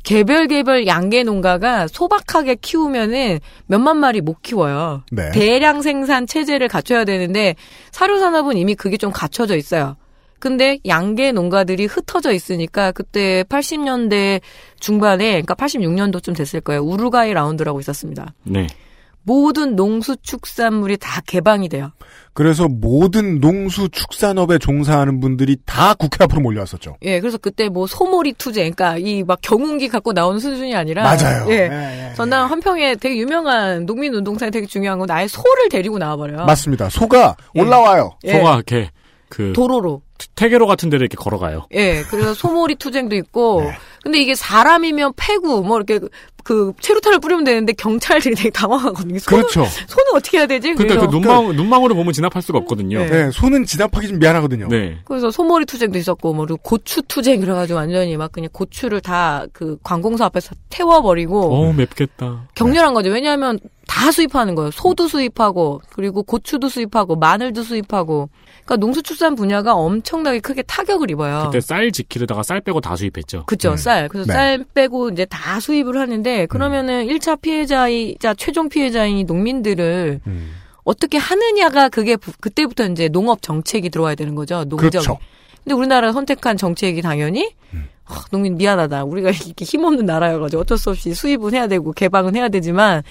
개별 개별 양계 농가가 소박하게 키우면은 몇만 마리 못 키워요. 네. 대량 생산 체제를 갖춰야 되는데 사료 산업은 이미 그게 좀 갖춰져 있어요. 근데 양계 농가들이 흩어져 있으니까 그때 80년대 중반에 그러니까 86년도쯤 됐을 거예요. 우루과이 라운드라고 있었습니다. 네. 모든 농수축산물이 다 개방이 돼요. 그래서 모든 농수축산업에 종사하는 분들이 다 국회 앞으로 몰려왔었죠. 예, 그래서 그때 뭐 소몰이 투쟁, 그러니까 이 막 경운기 갖고 나오는 수준이 아니라 맞아요. 예, 예, 예. 전남 한평에 되게 유명한 농민 운동사에 되게 중요한 건 아예 소를 데리고 나와버려요. 맞습니다. 소가 예. 올라와요. 예. 소가 이렇게 그 도로로. 태계로 같은 데를 이렇게 걸어가요. 예, 그래서 소몰이 투쟁도 있고, 네. 근데 이게 사람이면 패고, 뭐 이렇게 그, 그 최루탄을 뿌리면 되는데 경찰들이 되게 당황하거든요. 소는, 그렇죠. 소는 어떻게 해야 되지? 그러니까 그 눈망 눈망으로 보면 진압할 수가 없거든요. 네. 네, 소는 진압하기 좀 미안하거든요. 네. 그래서 소몰이 투쟁도 있었고, 뭐, 그리고 고추 투쟁, 그래가지고 완전히 막 그냥 고추를 다 그 관공서 앞에서 태워버리고, 어 맵겠다. 격렬한 거죠. 왜냐하면 다 수입하는 거예요. 소도 수입하고 그리고 고추도 수입하고 마늘도 수입하고. 그러니까 농수축산 분야가 엄청나게 크게 타격을 입어요. 그때 쌀 지키려다가 쌀 빼고 다 수입했죠. 그쵸, 음. 쌀. 그래서 네. 쌀 빼고 이제 다 수입을 하는데, 그러면은 1차 피해자이자 최종 피해자인 이 농민들을 음. 어떻게 하느냐가 그게 부- 그때부터 이제 농업 정책이 들어와야 되는 거죠. 농정. 그렇죠. 근데 우리나라가 선택한 정책이 당연히 아, 농민 미안하다. 우리가 이렇게 힘없는 나라여가지고 어쩔 수 없이 수입은 해야 되고 개방은 해야 되지만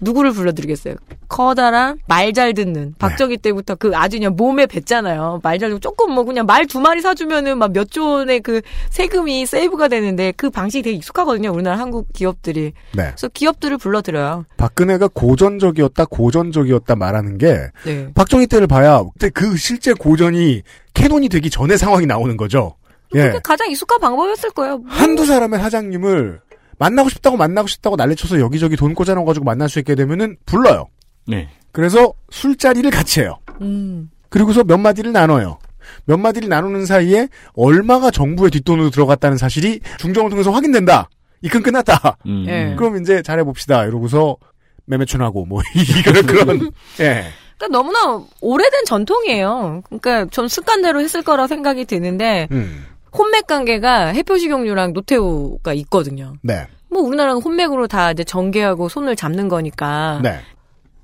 누구를 불러드리겠어요? 커다란 말 잘 듣는 박정희 때부터 그 아주 그냥 몸에 뱉잖아요. 말 잘 듣고 조금 뭐 그냥 말 두 마리 사주면은 막 몇 조 원의 그 세금이 세이브가 되는데 그 방식이 되게 익숙하거든요. 우리나라 한국 기업들이. 네. 그래서 기업들을 불러들여요. 박근혜가 고전적이었다, 고전적이었다 말하는 게 네. 박정희 때를 봐야 그 실제 고전이 캐논이 되기 전에 상황이 나오는 거죠. 예. 그게 가장 익숙한 방법이었을 거예요. 한두 사람의 사장님을 만나고 싶다고 만나고 싶다고 난리쳐서 여기저기 돈 꽂아놓아가지고 만날 수 있게 되면은 불러요. 네. 그래서 술자리를 같이 해요. 음. 그리고서 몇 마디를 나눠요. 몇 마디를 나누는 사이에 얼마가 정부의 뒷돈으로 들어갔다는 사실이 중정을 통해서 확인된다. 이건 끝났다. 음. 예. 그럼 이제 잘해봅시다. 이러고서 매매춘하고 뭐 이런 그런 예. 그러니까 너무나 오래된 전통이에요. 그러니까 좀 습관대로 했을 거라 생각이 드는데 음. 혼맥 관계가 해표식용유랑 노태우가 있거든요. 네. 뭐 우리나라는 혼맥으로 다 이제 전개하고 손을 잡는 거니까. 네.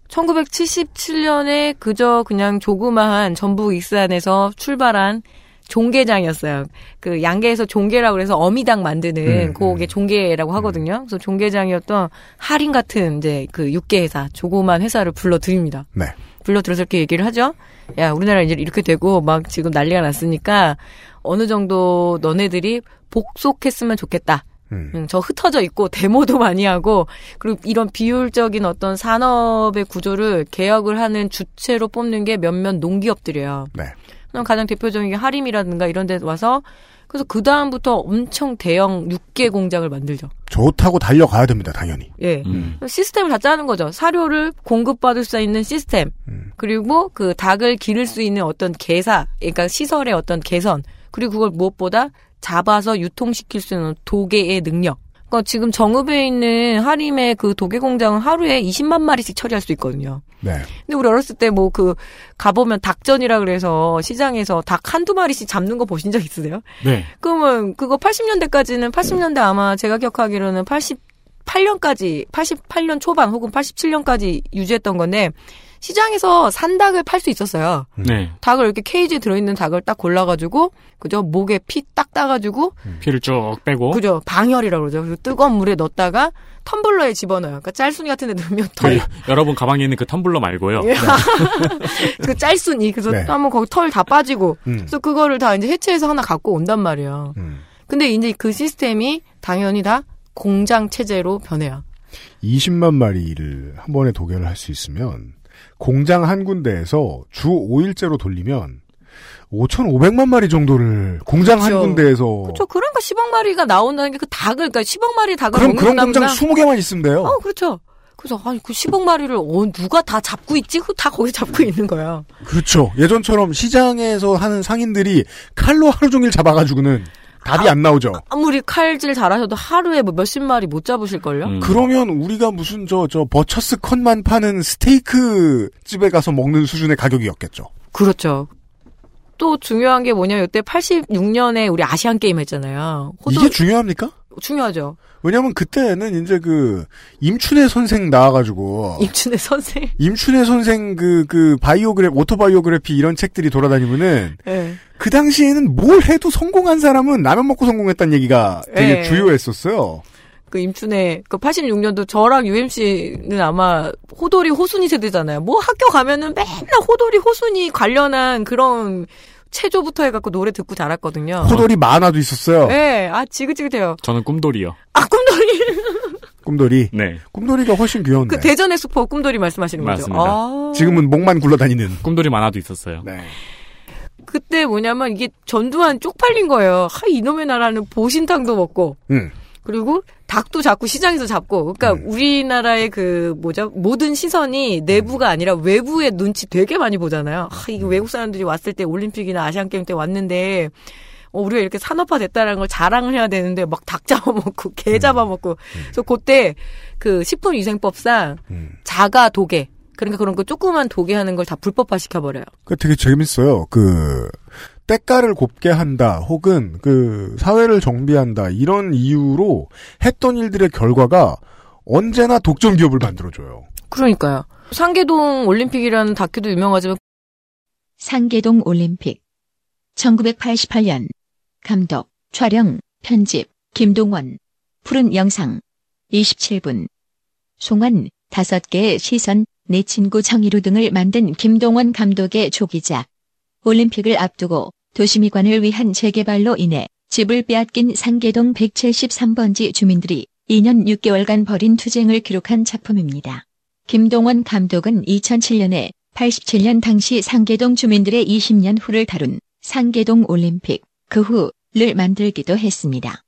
1977년에 그저 그냥 조그마한 전북 익산에서 출발한 종개장이었어요. 그 양계에서 종개라고 해서 어미당 만드는 음, 그게 종개라고 하거든요. 그래서 종개장이었던 할인 같은 이제 그 육계 회사, 조그만 회사를 불러드립니다. 네. 불러들어서 이렇게 얘기를 하죠. 야, 우리나라 이제 이렇게 되고 막 지금 난리가 났으니까 어느 정도 너네들이 복속했으면 좋겠다. 음. 음, 저 흩어져 있고 데모도 많이 하고 그리고 이런 비효율적인 어떤 산업의 구조를 개혁을 하는 주체로 뽑는 게 몇몇 농기업들이에요. 네. 그럼 가장 대표적인 게 하림이라든가 이런 데 와서 그래서 그 다음부터 엄청 대형 육계 공장을 만들죠. 좋다고 달려가야 됩니다, 당연히. 예. 시스템을 다 짜는 거죠. 사료를 공급받을 수 있는 시스템. 그리고 그 닭을 기를 수 있는 어떤 개사, 그러니까 시설의 어떤 개선. 그리고 그걸 무엇보다 잡아서 유통시킬 수 있는 도계의 능력. 그러니까 지금 정읍에 있는 하림의 그 도계 공장은 하루에 20만 마리씩 처리할 수 있거든요. 네. 근데 우리 어렸을 때 뭐 그 가보면 닭전이라 그래서 시장에서 닭 한두 마리씩 잡는 거 보신 적 있으세요? 네. 그러면 그거 80년대까지는 80년대 아마 제가 기억하기로는 88년까지 88년 초반 혹은 87년까지 유지했던 건데 시장에서 산 닭을 팔 수 있었어요. 네. 닭을 이렇게 케이지에 들어있는 닭을 딱 골라가지고 그죠 목에 피 딱 따가지고 피를 쭉 빼고. 그죠 방열이라고 그러죠. 그리고 뜨거운 물에 넣었다가 텀블러에 집어넣어요. 그러니까 짤순이 같은 데 넣으면 그 털, 여러분 가방에 있는 그 텀블러 말고요. 예. 그 짤순이 그래서 네. 한번 거기 털 다 빠지고 음. 그래서 그거를 다 이제 해체해서 하나 갖고 온단 말이에요. 근데 이제 그 시스템이 당연히 다 공장 체제로 변해요. 20만 마리를 한 번에 도개를 할 수 있으면 공장 한 군데에서 주 5일째로 돌리면 5,500만 마리 정도를 공장 한 그렇죠. 군데에서 그렇죠. 그런 거 10억 마리가 나온다는 게 그 닭을 그러니까 10억 마리 닭을 그럼 그런 공장 먹는답니다. 20개만 있으면 돼요. 어, 그렇죠. 그래서 아니 그 10억 마리를 어, 누가 다 잡고 있지? 그다 거기 잡고 있는 거야. 그렇죠. 예전처럼 시장에서 하는 상인들이 칼로 하루 종일 잡아가지고는 답이 안 나오죠. 아무리 칼질 잘하셔도 하루에 뭐 몇십 마리 못 잡으실걸요? 그러면 우리가 무슨 저 저 버처스 컷만 파는 스테이크 집에 가서 먹는 수준의 가격이었겠죠. 그렇죠. 또 중요한 게 뭐냐면 이때 86년에 우리 아시안 게임 했잖아요. 호도- 이게 중요합니까? 중요하죠. 왜냐면 그때는 이제 그 임춘애 선생 나와가지고 임춘애 선생. 임춘애 선생 그, 그, 바이오그래, 오토바이오그래피 이런 책들이 돌아다니면은, 네. 그 당시에는 뭘 해도 성공한 사람은 라면 먹고 성공했다는 얘기가 되게 네. 주요했었어요. 그 임춘애 그 86년도 저랑 UMC는 아마 호돌이 호순이 세대잖아요. 뭐 학교 가면은 맨날 호돌이 호순이 관련한 그런 체조부터 해갖고 노래 듣고 자랐거든요. 호돌이 만화도 있었어요. 네, 아 지긋지긋해요. 저는 꿈돌이요. 아 꿈돌이. 꿈돌이. 네. 꿈돌이가 훨씬 귀여운데. 그 대전의 슈퍼 꿈돌이 말씀하시는 거죠. 맞습니다. 아. 지금은 목만 굴러다니는. 꿈돌이 만화도 있었어요. 네. 그때 뭐냐면 이게 전두환 쪽팔린 거예요. 하 이놈의 나라는 보신탕도 먹고 음. 그리고 닭도 잡고 시장에서 잡고. 그러니까 우리나라의 그 뭐죠? 모든 시선이 내부가 아니라 외부의 눈치 되게 많이 보잖아요. 아, 이게 외국 사람들이 왔을 때 올림픽이나 아시안 게임 때 왔는데 어, 우리가 이렇게 산업화 됐다라는 걸 자랑을 해야 되는데 막 닭 잡아먹고 개 잡아먹고. 그래서 그때 그 식품위생법상 자가 도개 그러니까 그런 거 조그만 도개 하는 걸 다 불법화 시켜버려요. 그 되게 재밌어요. 그, 때깔을 곱게 한다, 혹은 그, 사회를 정비한다, 이런 이유로 했던 일들의 결과가 언제나 독점 기업을 만들어줘요. 그러니까요. 상계동 올림픽이라는 다큐도 유명하지만 상계동 올림픽. 1988년. 감독, 촬영, 편집 김동원. 푸른 영상. 27분. 송환 5개의 시선 내 친구 정의로 등을 만든 김동원 감독의 조기작. 올림픽을 앞두고 도시미관을 위한 재개발로 인해 집을 빼앗긴 상계동 173번지 주민들이 2년 6개월간 벌인 투쟁을 기록한 작품입니다. 김동원 감독은 2007년에 87년 당시 상계동 주민들의 20년 후를 다룬 상계동 올림픽 그 후를 만들기도 했습니다.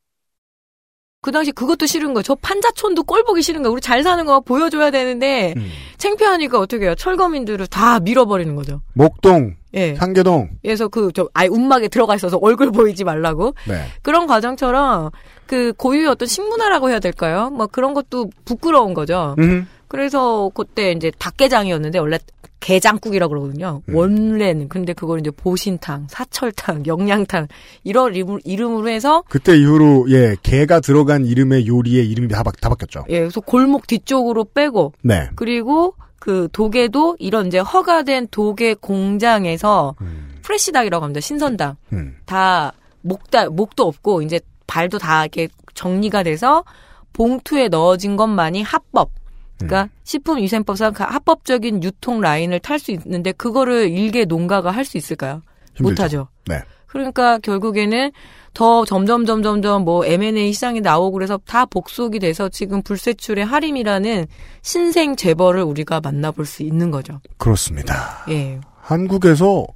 그 당시 그것도 싫은 거예요. 저 판자촌도 꼴 보기 싫은 거예요. 우리 잘 사는 거 보여줘야 되는데 창피하니까 어떻게 해요. 철거민들을 다 밀어버리는 거죠. 목동, 예. 상계동. 그래서 그 저 아예 움막에 들어가 있어서 얼굴 보이지 말라고 네. 그런 과정처럼 그 고유의 어떤 식문화라고 해야 될까요? 뭐 그런 것도 부끄러운 거죠. 음. 그래서 그때 이제 닭게장이었는데 원래 게장국이라고 그러거든요. 원래는 근데 그걸 이제 보신탕, 사철탕, 영양탕 이런 이름, 이름으로 해서 그때 이후로, 예, 개가 들어간 이름의 요리의 이름이 다, 바, 다 바 뀌었죠. 예, 그래서 골목 뒤쪽으로 빼고 네. 그리고 그 도계도 이런 이제 허가된 도계 공장에서 프레시닭이라고 합니다. 신선닭. 음. 다 목다 목도 없고 이제 발도 다 이렇게 정리가 돼서 봉투에 넣어진 것만이 합법. 그러니까 음. 식품위생법상 가- 합법적인 유통 라인을 탈 수 있는데 그거를 일개 농가가 할 수 있을까요? 힘들죠. 못하죠. 네. 그러니까 결국에는 더 점점 점점 점 뭐 M&A 시장이 나오고 그래서 다 복속이 돼서 지금 불세출의 할인이라는 신생 재벌을 우리가 만나볼 수 있는 거죠. 그렇습니다. 예. 한국에서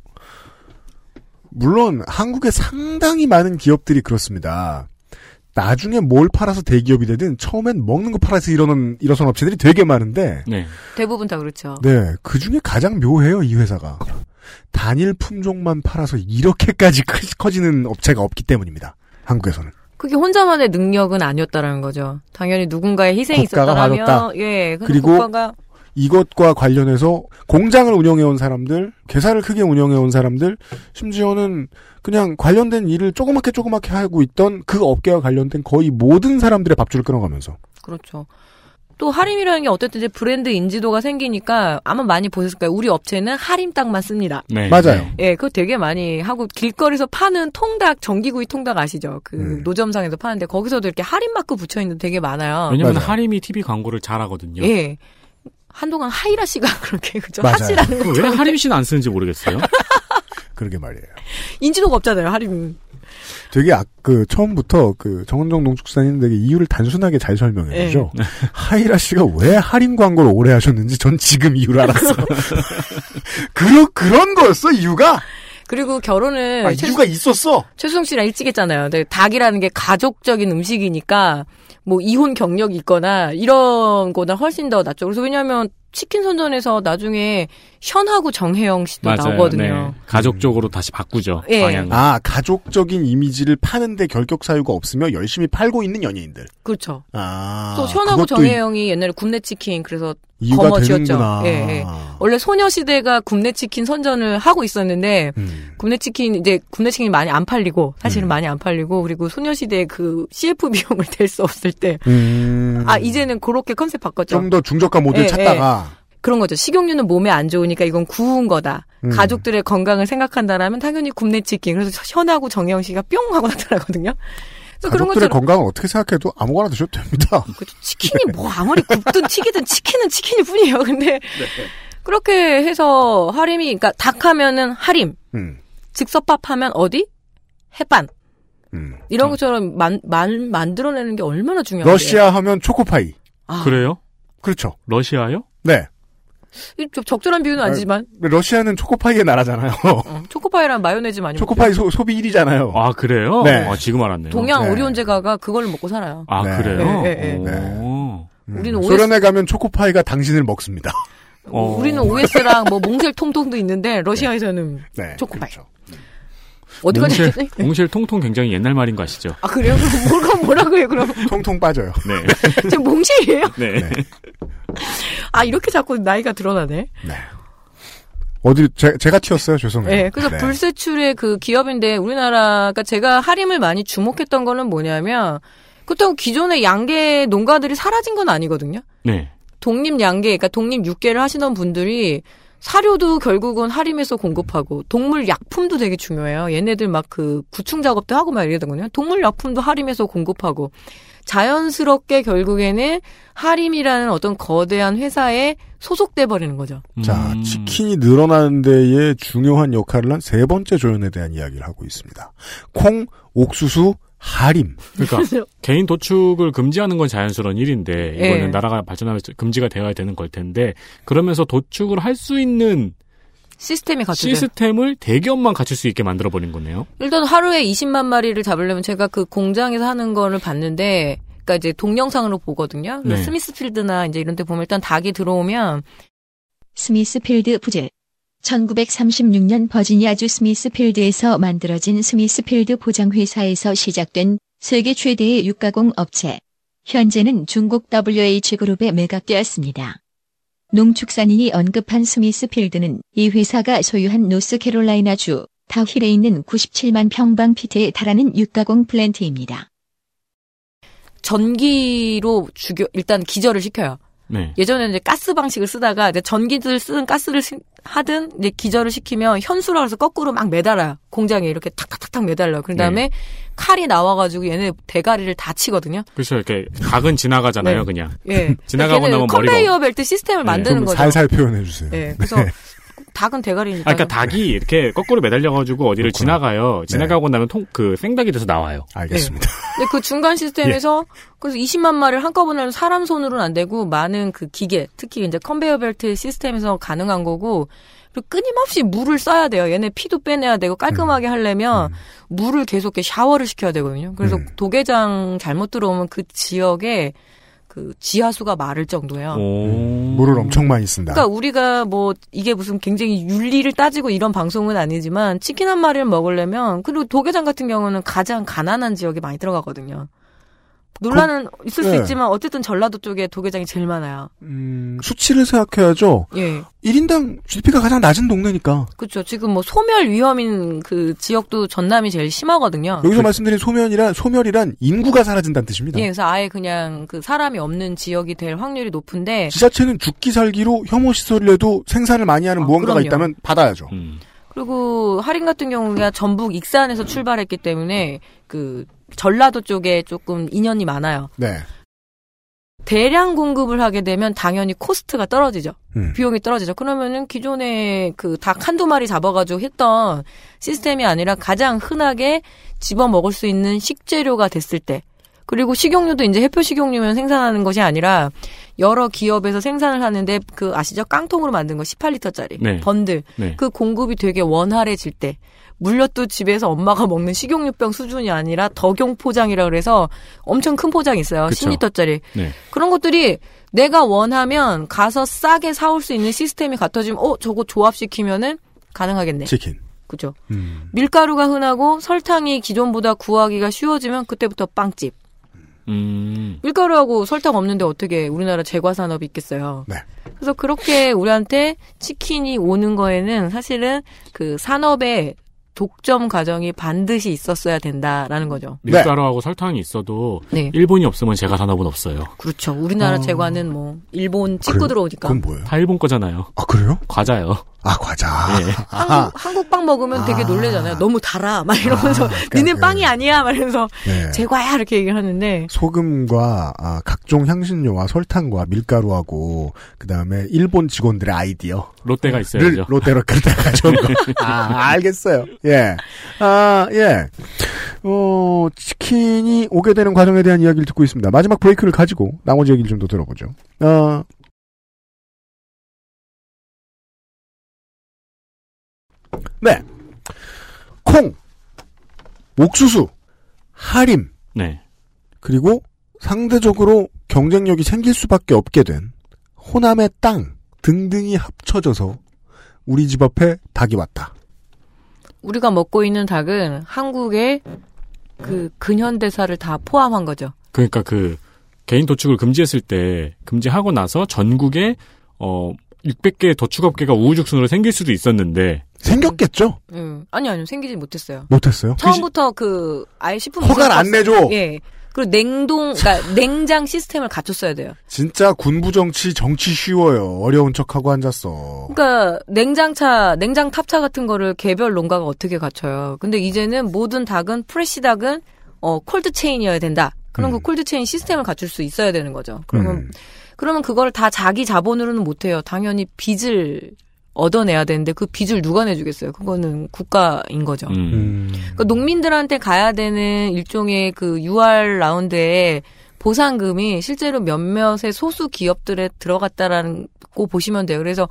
물론 한국에 상당히 많은 기업들이 그렇습니다. 나중에 뭘 팔아서 대기업이 되든 처음엔 먹는 거 팔아서 일어선 일어선 업체들이 되게 많은데 네. 대부분 다 그렇죠. 네, 그 중에 가장 묘해요, 이 회사가. 단일 품종만 팔아서 이렇게까지 크- 커지는 업체가 없기 때문입니다. 한국에서는. 그게 혼자만의 능력은 아니었다라는 거죠. 당연히 누군가의 희생이 있었다라면 봐줬다. 예. 그리고 국가가 이것과 관련해서 공장을 운영해온 사람들, 회사를 크게 운영해온 사람들, 심지어는 그냥 관련된 일을 조그맣게 조그맣게 하고 있던 그 업계와 관련된 거의 모든 사람들의 밥줄을 끊어가면서. 그렇죠. 또 하림이라는 게 어쨌든 이제 브랜드 인지도가 생기니까 아마 많이 보셨을 거예요. 우리 업체는 하림닭만 씁니다. 네. 맞아요. 예, 그거 되게 많이 하고 길거리에서 파는 통닭 전기구이 통닭 아시죠? 그 음. 노점상에서 파는데 거기서도 이렇게 하림 마크 붙여 있는 데 되게 많아요. 왜냐면 맞아요. 하림이 TV 광고를 잘 하거든요. 예. 한동안 하이라 씨가 그렇게 그죠? 하씨라는 그럼 왜 하림 씨는 안 쓰는지 모르겠어요. 그러게 말이에요. 인지도가 없잖아요, 하림은. 되게 아, 그 처음부터 그 정은정 농축산인 되게 이유를 단순하게 잘 설명해 주죠. 하이라 씨가 왜 할인 광고를 오래 하셨는지 전 지금 이유를 알았어. 그런 그런 거였어 이유가. 그리고 결혼을 아, 최- 이유가 있었어. 최수정 씨랑 일찍 했잖아요. 근데 닭이라는 게 가족적인 음식이니까 뭐 이혼 경력이 있거나 이런 거보다 훨씬 더 낫죠. 그래서 왜냐하면 치킨 선전에서 나중에 현하고 정혜영 씨도 나오거든요. 네. 가족적으로 다시 바꾸죠. 예. 방향을. 아 가족적인 이미지를 파는데 결격 사유가 없으며 열심히 팔고 있는 연예인들. 그렇죠. 아또 현하고 그것도 정혜영이 옛날에 굽네 치킨 그래서 거머쥐였죠. 되는구나. 예, 예. 원래 소녀시대가 굽네 치킨 선전을 하고 있었는데 음. 굽네 치킨 이제 굽네 치킨이 많이 안 팔리고 사실은 많이 안 팔리고 그리고 소녀시대 그 CF 비용을 댈 수 없을 때 음. 아, 이제는 그렇게 컨셉 바꿨죠. 좀 더 중저가 모델 예, 찾다가 그런 거죠. 식용유는 몸에 안 좋으니까 이건 구운 거다. 음. 가족들의 건강을 생각한다라면 당연히 굽네 치킨. 그래서 현하고 정혜영 씨가 뿅 하고 나타나거든요. 그래서 그런 가족들의 것처럼 건강을 어떻게 생각해도 아무거나 드셔도 됩니다. 그렇죠. 치킨이 뭐 아무리 굽든 튀기든 치킨은 치킨일 뿐이에요. 근데 그렇게 해서 하림이 그러니까 닭 하면은 하림, 음. 즉석밥 하면 어디? 햇반. 음. 이런 것처럼 만, 만, 만들어내는 게 얼마나 중요한데. 러시아 하면 초코파이. 아, 그래요? 그렇죠. 러시아요? 네. 적절한 비유는 아니지만 러시아는 초코파이의 나라잖아요. 어, 초코파이랑 마요네즈 많이 초코파이 소, 소비 1위잖아요. 아 그래요? 네. 아, 지금 알았네요. 동양 네. 오리온제가가 그걸 먹고 살아요. 아 네. 그래요? 예, 예, 예. 오. 음. 우리는 OS 소련에 가면 초코파이가 당신을 먹습니다. 어. 우리는 OS랑 뭐 몽쉘 통통도 있는데 러시아에서는 네. 초코파이. 그렇죠. 어디까지 몽쉘, 했지? 몽쉘 통통 굉장히 옛날 말인 거 아시죠? 아 그래요? 뭐라 뭐라고 해요? 그럼 통통 빠져요. 네. 지금 몽쉘이에요? 네. 네. 아 이렇게 자꾸 나이가 드러나네. 네. 어디 제, 제가 튀었어요. 죄송해요. 네, 그래서 불세출의 그 기업인데 우리나라가 제가 할인을 많이 주목했던 거는 뭐냐면 그렇다고 기존의 양계 농가들이 사라진 건 아니거든요. 네. 독립 양계, 그러니까 독립 육계를 하시던 분들이 사료도 결국은 할인해서 공급하고 동물 약품도 되게 중요해요. 얘네들 막 그 구충 작업도 하고 막 이러거든요. 동물 약품도 할인해서 공급하고 자연스럽게 결국에는 하림이라는 어떤 거대한 회사에 소속돼 버리는 거죠. 자, 음. 치킨이 늘어나는 데에 중요한 역할을 한 세 번째 조연에 대한 이야기를 하고 있습니다. 콩, 옥수수, 하림. 그러니까 개인 도축을 금지하는 건 자연스러운 일인데 이거는 예. 나라가 발전하면서 금지가 되어야 되는 걸 텐데 그러면서 도축을 할 수 있는 시스템이 갖춰져. 시스템을 대기업만 갖출 수 있게 만들어 버린 거네요. 일단 하루에 20만 마리를 잡으려면 제가 그 공장에서 하는 거를 봤는데, 그러니까 이제 동영상으로 보거든요. 네. 스미스필드나 이제 이런 데 보면 일단 닭이 들어오면 스미스필드 부재. 1936년 버지니아주 스미스필드에서 만들어진 스미스필드 포장회사에서 시작된 세계 최대의 육가공 업체. 현재는 중국 WH그룹에 매각되었습니다. 농축산인이 언급한 스미스필드는 이 회사가 소유한 노스캐롤라이나주 다힐에 있는 97만 평방 피트에 달하는 육가공 플랜트입니다. 전기로 죽여, 일단 기절을 시켜요. 네. 예전에 이제 가스 방식을 쓰다가 이제 전기를 쓰든 가스를 쓰- 하든 이제 기절을 시키면 현수라 해서 거꾸로 막 매달아요. 공장에 이렇게 탁탁탁탁 매달려요. 그 다음에 칼이 나와가지고 얘네 대가리를 다 치거든요. 그렇죠. 이렇게 각은 지나가잖아요, 네. 그냥. 예. 지나가고 걔는 나면 머리가. 컨베이어 벨트 시스템을 만드는 좀 거죠. 살살 표현해 주세요. 예. 그래서 닭은 대가리니까. 아, 그러니까 닭이 이렇게 거꾸로 매달려가지고 어디를 지나가요. 지나가고 나면 통, 그 생닭이 돼서 나와요. 알겠습니다. 근데 그 중간 시스템에서 그래서 20만 마리를 한꺼번에 하면 사람 손으로는 안 되고 많은 그 기계, 특히 이제 컨베이어 벨트 시스템에서 가능한 거고 그리고 끊임없이 물을 써야 돼요. 얘네 피도 빼내야 되고 깔끔하게 하려면 물을 계속 이렇게 샤워를 시켜야 되거든요. 그래서 도계장 잘못 들어오면 그 지역에 그 지하수가 마를 정도예요. 물을 엄청 많이 쓴다. 그러니까 우리가 뭐 이게 무슨 굉장히 윤리를 따지고 이런 방송은 아니지만 치킨 한 마리를 먹으려면 그리고 도계장 같은 경우는 가장 가난한 지역에 많이 들어가거든요. 논란은 있을 수 네. 있지만 어쨌든 전라도 쪽에 도계장이 제일 많아요. 음, 수치를 생각해야죠. 예. 1인당 GDP가 가장 낮은 동네니까. 그렇죠. 지금 뭐 소멸 위험인 그 지역도 전남이 제일 심하거든요. 여기서 말씀드린 소멸이란 소멸이란 인구가 사라진다는 뜻입니다. 예, 그래서 아예 그냥 그 사람이 없는 지역이 될 확률이 높은데 지자체는 죽기 살기로 혐오 시설이라도 생산을 많이 하는 무언가가 그럼요. 있다면 받아야죠. 그리고 할인 같은 경우가 전북 익산에서 출발했기 때문에 그 전라도 쪽에 조금 인연이 많아요. 네. 대량 공급을 하게 되면 당연히 코스트가 떨어지죠. 음. 비용이 떨어지죠. 그러면은 기존에 그 닭 한두 마리 잡아가지고 했던 시스템이 아니라 가장 흔하게 집어 먹을 수 있는 식재료가 됐을 때 그리고 식용유도 이제 해표 식용유면 생산하는 것이 아니라 여러 기업에서 생산을 하는데 그 아시죠? 깡통으로 만든 거 18리터짜리 네. 번들 네. 그 공급이 되게 원활해질 때 물엿 도 집에서 엄마가 먹는 식용유병 수준이 아니라 덕용 포장이라 그래서 엄청 큰 포장이 있어요. 그쵸. 10리터짜리. 네. 그런 것들이 내가 원하면 가서 싸게 사올 수 있는 시스템이 갖춰지면 어 저거 조합시키면은 가능하겠네. 치킨. 그죠. 음. 밀가루가 흔하고 설탕이 기존보다 구하기가 쉬워지면 그때부터 빵집. 음. 밀가루하고 설탕 없는데 어떻게 우리나라 제과 산업이 있겠어요. 네. 그래서 그렇게 우리한테 치킨이 오는 거에는 사실은 그 산업의 독점 과정이 반드시 있었어야 된다라는 거죠. 밀가루하고 설탕이 있어도 네. 일본이 없으면 제가 산업은 없어요. 그렇죠. 우리나라 어. 제과는 뭐 일본 찍고 그래? 들어오니까. 그건 뭐예요? 다 일본 거잖아요. 아 그래요? 과자요. 아 과자. 네. 한국, 한국 빵 먹으면 되게 놀래잖아요. 너무 달아. 막 이러면서 니는 빵이 아니야. 막 이러면서 네. 제과야 이렇게 얘기를 하는데 소금과 아, 각종 향신료와 설탕과 밀가루하고 그 다음에 일본 직원들의 아이디어. 롯데가 를 있어야죠. 롯데로 거. 아, 알겠어요. 예. 아, 예. 어, 치킨이 오게 되는 과정에 대한 이야기를 듣고 있습니다. 마지막 브레이크를 가지고 나머지 얘기를 좀 더 들어보죠. 어, 네. 콩, 옥수수, 하림, 네. 그리고 상대적으로 경쟁력이 생길 수밖에 없게 된 호남의 땅 등등이 합쳐져서 우리 집 앞에 닭이 왔다. 우리가 먹고 있는 닭은 한국의 그 근현대사를 다 포함한 거죠. 그러니까 그 개인 도축을 금지했을 때 금지하고 나서 전국에 어 600개 도축업계가 우후죽순으로 생길 수도 있었는데 생겼겠죠? 음, 아니 아니요 생기지 못했어요. 못했어요. 처음부터 그 아예 식품 허가를 안 내줘. 예. 그리고 냉동, 그러니까 냉장 시스템을 갖췄어야 돼요. 진짜 군부 정치 정치 쉬워요. 어려운 척하고 앉았어. 그러니까 냉장차, 냉장 탑차 같은 거를 개별 농가가 어떻게 갖춰요? 근데 이제는 모든 닭은 fresh 닭은 어 콜드 체인이어야 된다. 그럼 그 콜드 체인 시스템을 갖출 수 있어야 되는 거죠. 그러면 음. 그러면 그걸 다 자기 자본으로는 못 해요. 당연히 빚을 얻어내야 되는데 그 빚을 누가 내주겠어요? 그거는 국가인 거죠. 음. 그러니까 농민들한테 가야 되는 일종의 그 UR 라운드에 보상금이 실제로 몇몇의 소수 기업들에 들어갔다라는 거 보시면 돼요. 그래서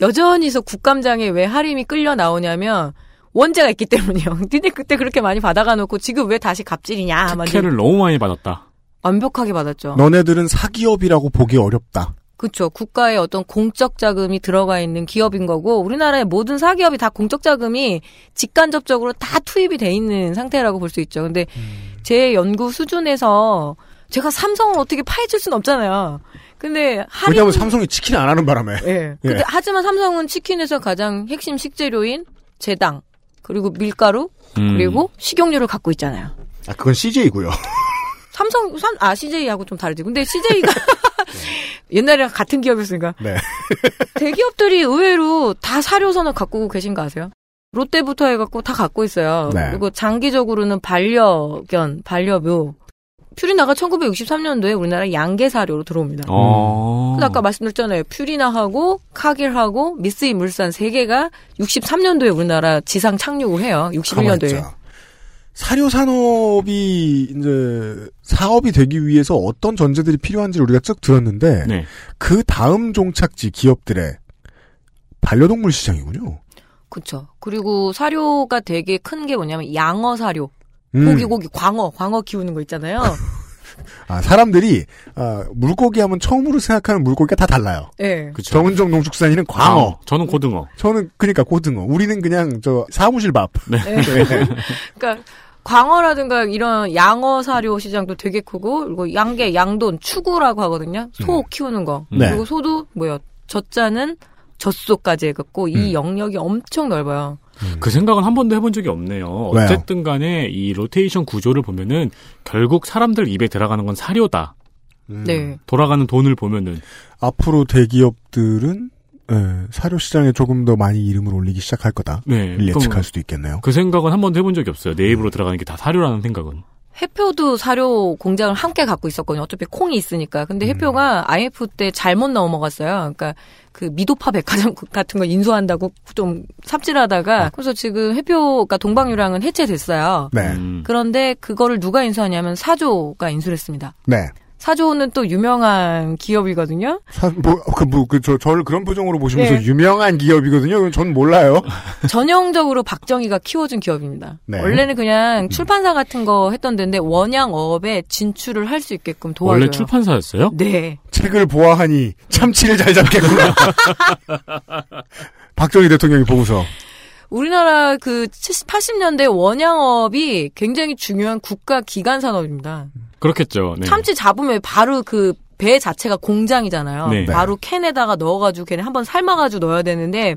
여전히서 국감장에 왜 할인이 끌려 나오냐면 원죄가 있기 때문이요. 니네 그때 그렇게 많이 받아가 놓고 지금 왜 다시 갑질이냐. 특혜를 너무 많이 받았다. 완벽하게 받았죠. 너네들은 사기업이라고 보기 어렵다. 그렇죠. 국가의 어떤 공적 자금이 들어가 있는 기업인 거고 우리나라의 모든 사기업이 다 공적 자금이 직간접적으로 다 투입이 돼 있는 상태라고 볼 수 있죠. 근데 제 연구 수준에서 제가 삼성을 어떻게 파헤칠 수는 없잖아요. 근데 할인 왜냐하면 삼성이 치킨 안 하는 바람에. 예. 근데 하지만 삼성은 치킨에서 가장 핵심 식재료인 제당 그리고 밀가루 음. 그리고 식용유를 갖고 있잖아요. 아 그건 CJ고요. 삼성 삼, 아 CJ하고 좀 다르지. 근데 CJ가 옛날이랑 같은 기업이었으니까. 네. 대기업들이 의외로 다 사료선을 갖고 계신 거 아세요? 롯데부터 해갖고 다 갖고 있어요. 네. 그리고 장기적으로는 반려견, 반려묘. 퓨리나가 1963년도에 우리나라 양계 사료로 들어옵니다. 어. 그래서 아까 말씀드렸잖아요. 퓨리나하고 카길하고 미쓰이 물산 세 개가 63년도에 우리나라 지상 착륙을 해요. 61년도에. 가만있자. 사료 산업이 이제 사업이 되기 위해서 어떤 전제들이 필요한지 를 우리가 쭉 들었는데 네. 그 다음 종착지 기업들의 반려동물 시장이군요. 그렇죠. 그리고 사료가 되게 큰 게 뭐냐면 양어 사료. 음. 고기 고기 광어 광어 키우는 거 있잖아요. 아, 사람들이 아, 물고기 하면 처음으로 생각하는 물고기가 다 달라요. 예. 그쵸. 정은정 농축산인은 광어. 아, 저는 고등어. 저는 그러니까 고등어. 우리는 그냥 저 사무실 밥. 네. 그러니까 광어라든가 이런 양어 사료 시장도 되게 크고 그리고 양계, 양돈, 추구라고 하거든요. 소 키우는 거. 네. 그리고 소도 뭐요? 젖자는 젖소까지 해갖고 이 음. 영역이 엄청 넓어요. 그 생각은 한 번도 해본 적이 없네요. 왜요? 어쨌든 간에 이 로테이션 구조를 보면은 결국 사람들 입에 들어가는 건 사료다. 음. 네. 돌아가는 돈을 보면은 앞으로 대기업들은 예, 사료 시장에 조금 더 많이 이름을 올리기 시작할 거다. 네. 예측할 수도 있겠네요. 그 생각은 한 번도 해본 적이 없어요. 내 입으로 들어가는 게 다 사료라는 생각은. 해표도 사료 공장을 함께 갖고 있었거든요. 어차피 콩이 있으니까. 음. 근데 해표가 IMF 때 잘못 넘어갔어요. 그러니까 그 미도파 백화점 같은 거 인수한다고 좀 삽질하다가 그래서 지금 해표가 동방유랑은 해체됐어요. 네. 음. 그런데 그거를 누가 인수하냐면 사조가 인수를 했습니다. 네. 사조는 또 유명한 기업이거든요. 사, 뭐, 그, 뭐, 그, 저, 저를 그런 표정으로 보시면서 네. 유명한 기업이거든요. 전 몰라요. 전형적으로 박정희가 키워준 기업입니다. 네. 원래는 그냥 출판사 같은 거 했던 데인데 원양업에 진출을 할 수 있게끔 도와줘요. 원래 출판사였어요? 네. 책을 보아하니 참치를 잘 잡겠구나. 박정희 대통령이 보고서. 우리나라 그 70, 80년대 원양업이 굉장히 중요한 국가 기관 산업입니다. 그렇겠죠. 네. 참치 잡으면 바로 그 배 자체가 공장이잖아요. 네. 바로 캔에다가 넣어가지고 걔네 한번 삶아가지고 넣어야 되는데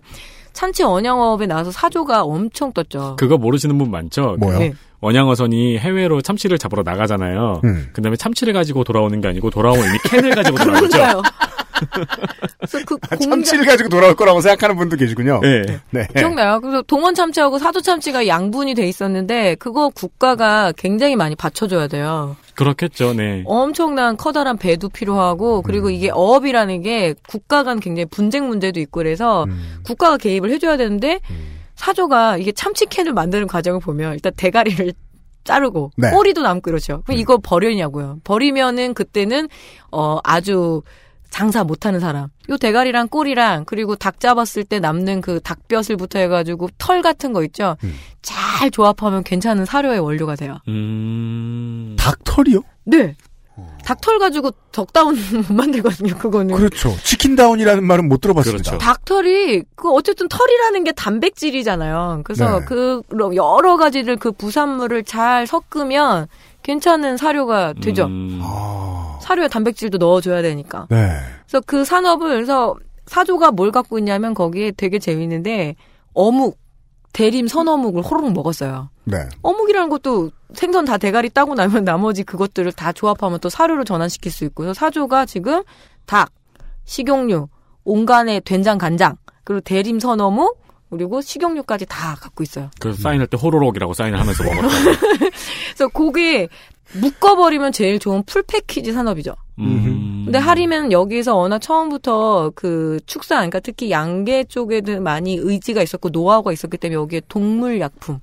참치 원양업에 나와서 사조가 엄청 떴죠. 그거 모르시는 분 많죠? 뭐요? 네. 원양어선이 해외로 참치를 잡으러 나가잖아요. 음. 그 다음에 참치를 가지고 돌아오는 게 아니고 돌아오면 이미 캔을 가지고 돌아오죠. 그래서 그 아, 공장 참치를 가지고 돌아올 거라고 생각하는 분도 계시군요. 네. 네. 기억나요? 그래서 동원 참치하고 사조 참치가 양분이 돼 있었는데 그거 국가가 굉장히 많이 받쳐줘야 돼요. 그렇겠죠. 네. 엄청난 커다란 배도 필요하고 그리고 이게 어업이라는 게 국가 간 굉장히 분쟁 문제도 있고 그래서 음. 국가가 개입을 해줘야 되는데 사조가 이게 참치캔을 만드는 과정을 보면 일단 대가리를 자르고 네. 꼬리도 남고 이러죠. 그럼 이거 버리냐고요. 버리면은 그때는 어 아주 장사 못하는 사람. 요 대가리랑 꼬리랑 그리고 닭 잡았을 때 남는 그 닭뼈슬부터 해가지고 털 같은 거 있죠. 음. 잘 조합하면 괜찮은 사료의 원료가 돼요. 음. 닭 털이요? 네. 닭털 가지고 덕다운 못 만들거든요, 그거는. 그렇죠. 치킨다운이라는 말은 못 들어봤습니다. 그렇죠. 닭털이, 그, 어쨌든 털이라는 게 단백질이잖아요. 그래서 네. 그, 여러 가지를 그 부산물을 잘 섞으면 괜찮은 사료가 되죠. 음. 아, 사료에 단백질도 넣어줘야 되니까. 네. 그래서 그 산업을, 그래서 사조가 뭘 갖고 있냐면 거기에 되게 재밌는데, 어묵, 대림 선어묵을 호로록 먹었어요. 네. 어묵이라는 것도 생선 다 대가리 따고 나면 나머지 그것들을 다 조합하면 또 사료로 전환시킬 수 있고, 그래서 사조가 지금 닭, 식용유, 온간의 된장, 간장, 그리고 대림 선어묵, 그리고 식용유까지 다 갖고 있어요. 그래서 사인할 때 호로록이라고 사인을 하면서 먹었다. 그래서 그게 묶어버리면 제일 좋은 풀 패키지 산업이죠. 음. 근데 하리면 여기에서 워낙 처음부터 그 축산, 그러니까 특히 양계 쪽에도 많이 의지가 있었고 노하우가 있었기 때문에 여기에 동물 약품,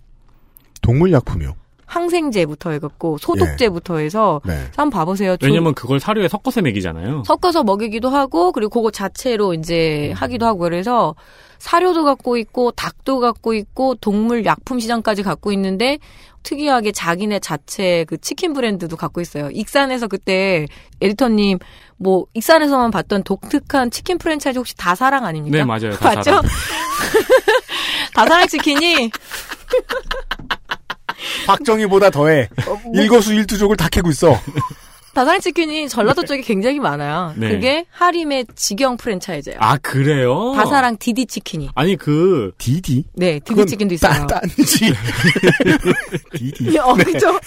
동물약품이요. 항생제부터 해갖고 소독제부터 해서 네. 한번 봐보세요. 조- 왜냐면 그걸 사료에 섞어서 먹이잖아요. 섞어서 먹이기도 하고 그리고 그거 자체로 이제 하기도 하고 그래서 사료도 갖고 있고 닭도 갖고 있고 동물 약품 시장까지 갖고 있는데 특이하게 자기네 자체 그 치킨 브랜드도 갖고 있어요. 익산에서 그때 에디터님 뭐 익산에서만 봤던 독특한 치킨 프랜차이즈 혹시 다사랑 아닙니까? 네, 맞아요. 다 맞죠? 다사랑 치킨이 박정희보다 더해. 뭐 일거수 일투족을 다 캐고 있어. 다사랑 치킨이 전라도 쪽에 굉장히 많아요. 네. 그게 하림의 직영 프랜차이즈예요. 아 그래요? 다사랑 디디 치킨이. 아니 그 디디? 네, 디디 치킨도 있어요. 딴지. 디디. 어, 그죠?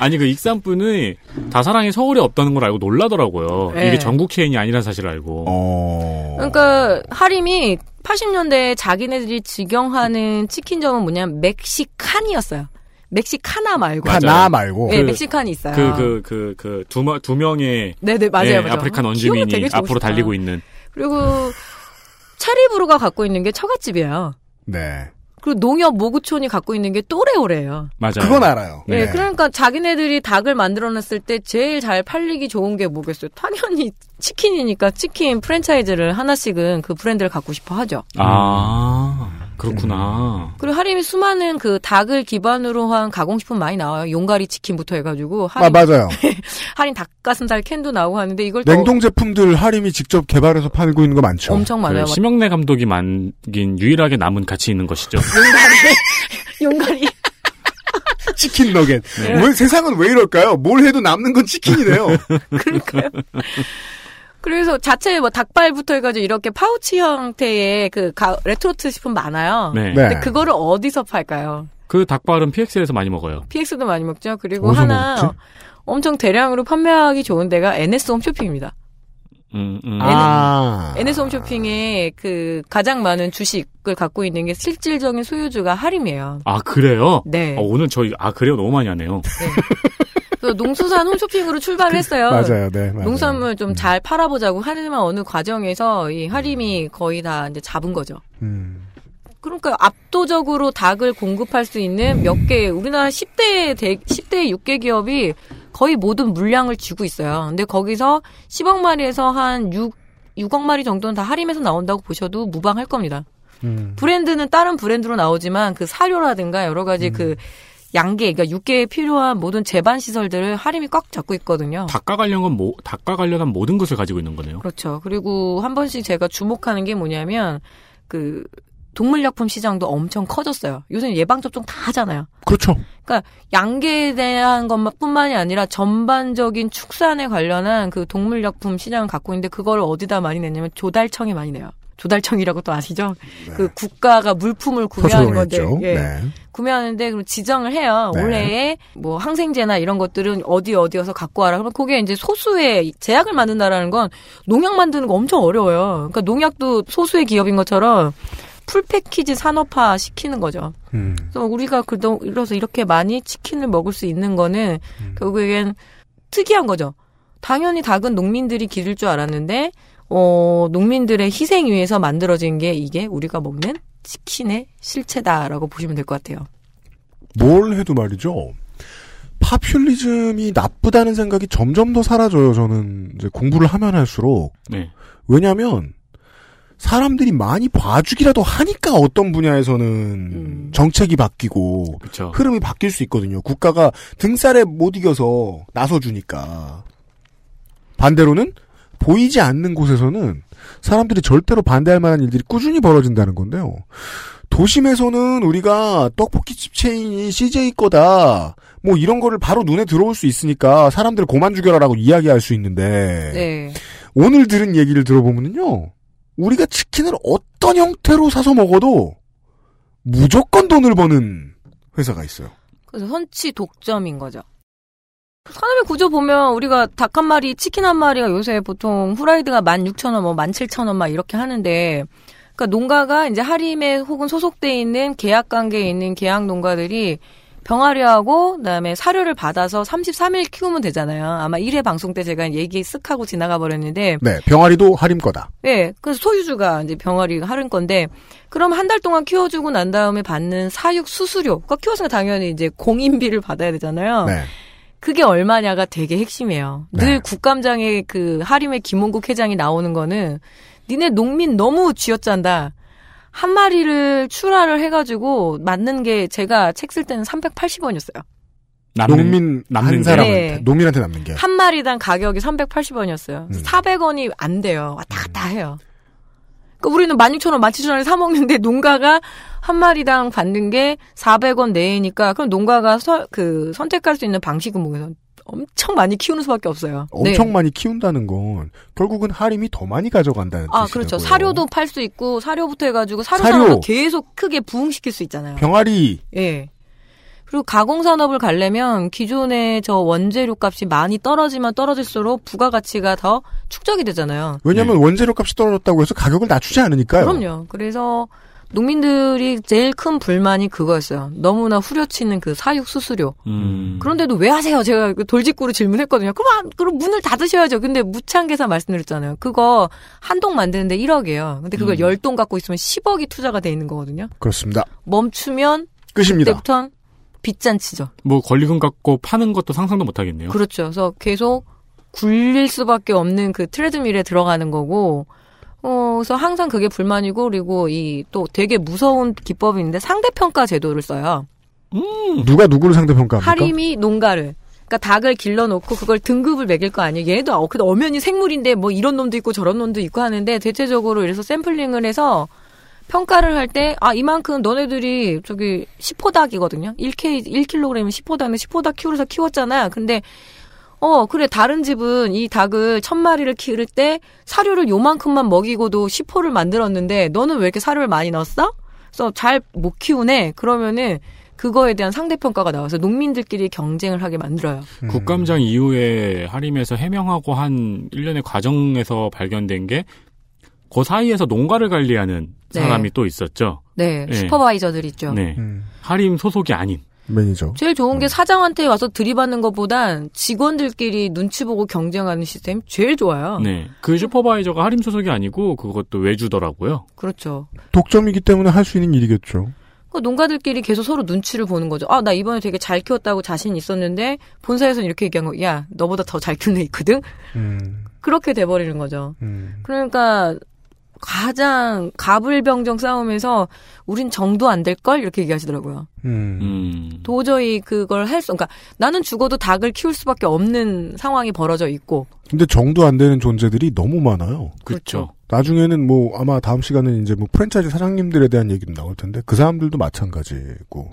아니 그 익산분이 다사랑이 서울에 없다는 걸 알고 놀라더라고요. 네. 이게 전국 체인이 아니라는 사실을 알고. 어. 그러니까 하림이 80년대에 자기네들이 직영하는 치킨점은 뭐냐면 멕시칸이었어요. 멕시카나 말고. 하나 말고. 네, 멕시칸이 있어요. 그 그 그 그 두 두 명의 네네 맞아요, 예, 맞아요. 아프리칸 기억이 되게 원주민이. 앞으로 달리고 있는. 그리고 체리부로가 갖고 있는 게 처갓집이에요. 네. 그리고 농협 목우촌이 갖고 있는 게 또래오래예요. 맞아요. 그건 알아요. 네. 그러니까 자기네들이 닭을 만들어냈을 때 제일 잘 팔리기 좋은 게 뭐겠어요? 당연히 치킨이니까 치킨 프랜차이즈를 하나씩은 그 브랜드를 갖고 싶어 하죠. 아 그렇구나. 그리고 하림이 수많은 그 닭을 기반으로 한 가공식품 많이 나와요. 용가리 치킨부터 해가지고 아, 할인, 맞아요. 할인 닭가슴살 캔도 나오고 하는데 이걸 또 냉동 제품들 하림이 직접 개발해서 팔고 있는 거 많죠. 엄청 많아요. 그 심영래 감독이 만긴 유일하게 남은 가치 있는 것이죠. 용가리 용가리 치킨 너겟. 네. 왜 세상은 왜 이럴까요? 뭘 해도 남는 건 치킨이네요. 그러니까요. 그래서 자체 뭐 닭발부터 해가지고 이렇게 파우치 형태의 그 가- 레토르트 식품 많아요. 네. 근데 그거를 어디서 팔까요? 그 닭발은 PX에서 많이 먹어요. PX도 많이 먹죠. 그리고 하나 먹지? 엄청 대량으로 판매하기 좋은 데가 NS 홈쇼핑입니다. 음, 음. 아. NS 홈쇼핑에 그 가장 많은 주식을 갖고 있는 게 실질적인 소유주가 하림이에요. 아 그래요? 네. 어, 오늘 저희 아 그래요 너무 많이 하네요. 그래서 농수산 홈쇼핑으로 출발을 했어요. 맞아요, 네, 맞아요. 농산물 좀 잘 팔아보자고 하지만 어느 과정에서 이 하림이 거의 다 이제 잡은 거죠. 음. 그러니까 압도적으로 닭을 공급할 수 있는 몇 개, 우리나라 10대, 대, 10대 6개 기업이 거의 모든 물량을 쥐고 있어요. 근데 거기서 10억 마리에서 한 6, 6억 마리 정도는 다 할인해서 나온다고 보셔도 무방할 겁니다. 음. 브랜드는 다른 브랜드로 나오지만 그 사료라든가 여러 가지 그 양계, 그러니까 육계에 필요한 모든 제반 시설들을 할인이 꽉 잡고 있거든요. 닭과 관련한 모 닭과 관련한 모든 것을 가지고 있는 거네요. 그렇죠. 그리고 한 번씩 제가 주목하는 게 뭐냐면 그 동물약품 시장도 엄청 커졌어요. 요새는 예방접종 다 하잖아요. 그렇죠. 그러니까 양계에 대한 것뿐만이 아니라 전반적인 축산에 관련한 그 동물약품 시장을 갖고 있는데 그걸 어디다 많이 내냐면 조달청이 많이 내요. 조달청이라고 또 아시죠? 그 국가가 물품을 구매하는 건데. 예. 네. 구매하는데 그럼 지정을 해요. 네. 올해에 뭐 항생제나 이런 것들은 어디 어디여서 갖고 와라. 그러면 그게 이제 소수의 제약을 만든다라는 건 농약 만드는 거 엄청 어려워요. 그러니까 농약도 소수의 기업인 것처럼 풀 패키지 산업화 시키는 거죠. 음. 그래서 우리가 그도 이래서 이렇게 많이 치킨을 먹을 수 있는 거는 결국엔 특이한 거죠. 당연히 닭은 농민들이 기를 줄 알았는데 어 농민들의 희생 위에서 만들어진 게 이게 우리가 먹는 치킨의 실체다라고 보시면 될 것 같아요. 뭘 해도 말이죠. 파퓰리즘이 나쁘다는 생각이 점점 더 사라져요. 저는 이제 공부를 하면 할수록 네. 왜냐하면 사람들이 많이 봐주기라도 하니까 어떤 분야에서는 정책이 바뀌고 그쵸. 흐름이 바뀔 수 있거든요. 국가가 등살에 못 이겨서 나서주니까 반대로는 보이지 않는 곳에서는 사람들이 절대로 반대할 만한 일들이 꾸준히 벌어진다는 건데요. 도심에서는 우리가 떡볶이집 체인이 CJ 거다. 뭐 이런 거를 바로 눈에 들어올 수 있으니까 사람들 고만 죽여라라고 이야기할 수 있는데 네. 오늘 들은 얘기를 들어보면요. 우리가 치킨을 어떤 형태로 사서 먹어도 무조건 돈을 버는 회사가 있어요. 그래서 선취 독점인 거죠. 산업의 구조 보면 우리가 닭 한 마리, 치킨 한 마리가 요새 보통 후라이드가 16,000원, 뭐 17,000원 막 이렇게 하는데 그러니까 농가가 이제 하림에 혹은 소속돼 있는 계약 관계에 있는 계약 농가들이 병아리하고 그다음에 사료를 받아서 33일 키우면 되잖아요. 아마 1회 방송 때 제가 얘기 쓱 하고 지나가 버렸는데 네, 병아리도 할인 거다. 네, 그래서 소유주가 이제 병아리가 하는 건데, 그럼 한 달 동안 키워주고 난 다음에 받는 사육 수수료, 그러니까 키웠으니까 당연히 이제 공인비를 받아야 되잖아요. 네. 그게 얼마냐가 되게 핵심이에요. 늘 국감장에 그 하림의 김원국 회장이 나오는 거는 니네 농민 너무 쥐어짠다. 한 마리를 출하를 해가지고 맞는 게 제가 책 쓸 때는 380원이었어요. 농민 한 남는 게. 사람한테 네. 농민한테 남는 게 한 마리당 가격이 380원이었어요. 음. 400원이 안 돼요. 왔다 갔다 해요. 그러니까 우리는 16,000원, 17,000원에 사 먹는데 농가가 한 마리당 받는 게 400원 내니까 그럼 농가가 서, 그 선택할 수 있는 방식은 뭐겠어? 엄청 많이 키우는 수밖에 없어요. 엄청 네. 많이 키운다는 건 결국은 하림이 더 많이 가져간다는 아, 뜻이고요. 그렇죠. 사료도 팔 수 있고 사료부터 해가지고 사료 사료. 계속 크게 부흥시킬 수 있잖아요. 병아리 예. 그리고 가공 산업을 가려면 기존의 저 원재료 값이 많이 떨어지면 떨어질수록 부가가치가 더 축적이 되잖아요. 왜냐하면 원재료 값이 떨어졌다고 해서 가격을 낮추지 않으니까요. 그럼요. 그래서 농민들이 제일 큰 불만이 그거였어요. 너무나 후려치는 그 사육 수수료. 음. 그런데도 왜 하세요? 제가 그 돌직구로 질문했거든요. 그럼, 안- 그럼 문을 닫으셔야죠. 근데 무창계산 말씀드렸잖아요. 그거 한 동 만드는데 1억이에요. 근데 그걸 음. 열 10동 갖고 있으면 10억이 투자가 돼 있는 거거든요. 그렇습니다. 멈추면 끝입니다. 그때부터는 빚잔치죠. 뭐 권리금 갖고 파는 것도 상상도 못 하겠네요. 그렇죠. 그래서 계속 굴릴 수밖에 없는 그 트레드밀에 들어가는 거고, 어, 그래서 항상 그게 불만이고, 그리고 이 또 되게 무서운 기법이 있는데 상대평가 제도를 써요. 누가 누구를 상대평가합니까? 하림이 농가를. 그러니까 닭을 길러놓고 그걸 등급을 매길 거 아니에요. 얘도 어, 그래도 엄연히 생물인데 뭐 이런 놈도 있고 저런 놈도 있고 하는데 대체적으로 이래서 샘플링을 해서 평가를 할 때, 아, 이만큼 너네들이 저기 10호 닭이거든요. 1K, 1kg이면 10호 닭인데 10호 닭 키우면서 키웠잖아. 근데, 어, 그래, 다른 집은 이 닭을 천 마리를 키울 때 사료를 요만큼만 먹이고도 10호를 만들었는데 너는 왜 이렇게 사료를 많이 넣었어? 그래서 잘 못 키우네. 그러면은 그거에 대한 상대평가가 나와서 농민들끼리 경쟁을 하게 만들어요. 음. 국감장 이후에 하림에서 해명하고 한 일련의 과정에서 발견된 게 그 사이에서 농가를 관리하는 네. 사람이 또 있었죠. 네, 네. supervisor들 있죠. 네. 음. 하림 소속이 아닌. 매니저. 제일 좋은 게 사장한테 와서 들이받는 것보단 직원들끼리 눈치 보고 경쟁하는 시스템 제일 좋아요. 네. 그 슈퍼바이저가 하림 소속이 아니고 그것도 외주더라고요. 그렇죠. 독점이기 때문에 할 수 있는 일이겠죠. 그 농가들끼리 계속 서로 눈치를 보는 거죠. 아, 나 이번에 되게 잘 키웠다고 자신 있었는데 본사에서는 이렇게 얘기한 거, 야, 너보다 더 잘 키우는 애 있거든? 음, 그렇게 돼버리는 거죠. 음. 그러니까 가장 가불병정 싸움에서 우린 정도 안 될 걸 이렇게 얘기하시더라고요. 음. 음. 도저히 그걸 할 수, 그러니까 나는 죽어도 닭을 키울 수밖에 없는 상황이 벌어져 있고. 근데 정도 안 되는 존재들이 너무 많아요. 그렇죠. 나중에는 뭐 아마 다음 시간은 이제 뭐 프랜차이즈 사장님들에 대한 얘기도 나올 텐데 그 사람들도 마찬가지고.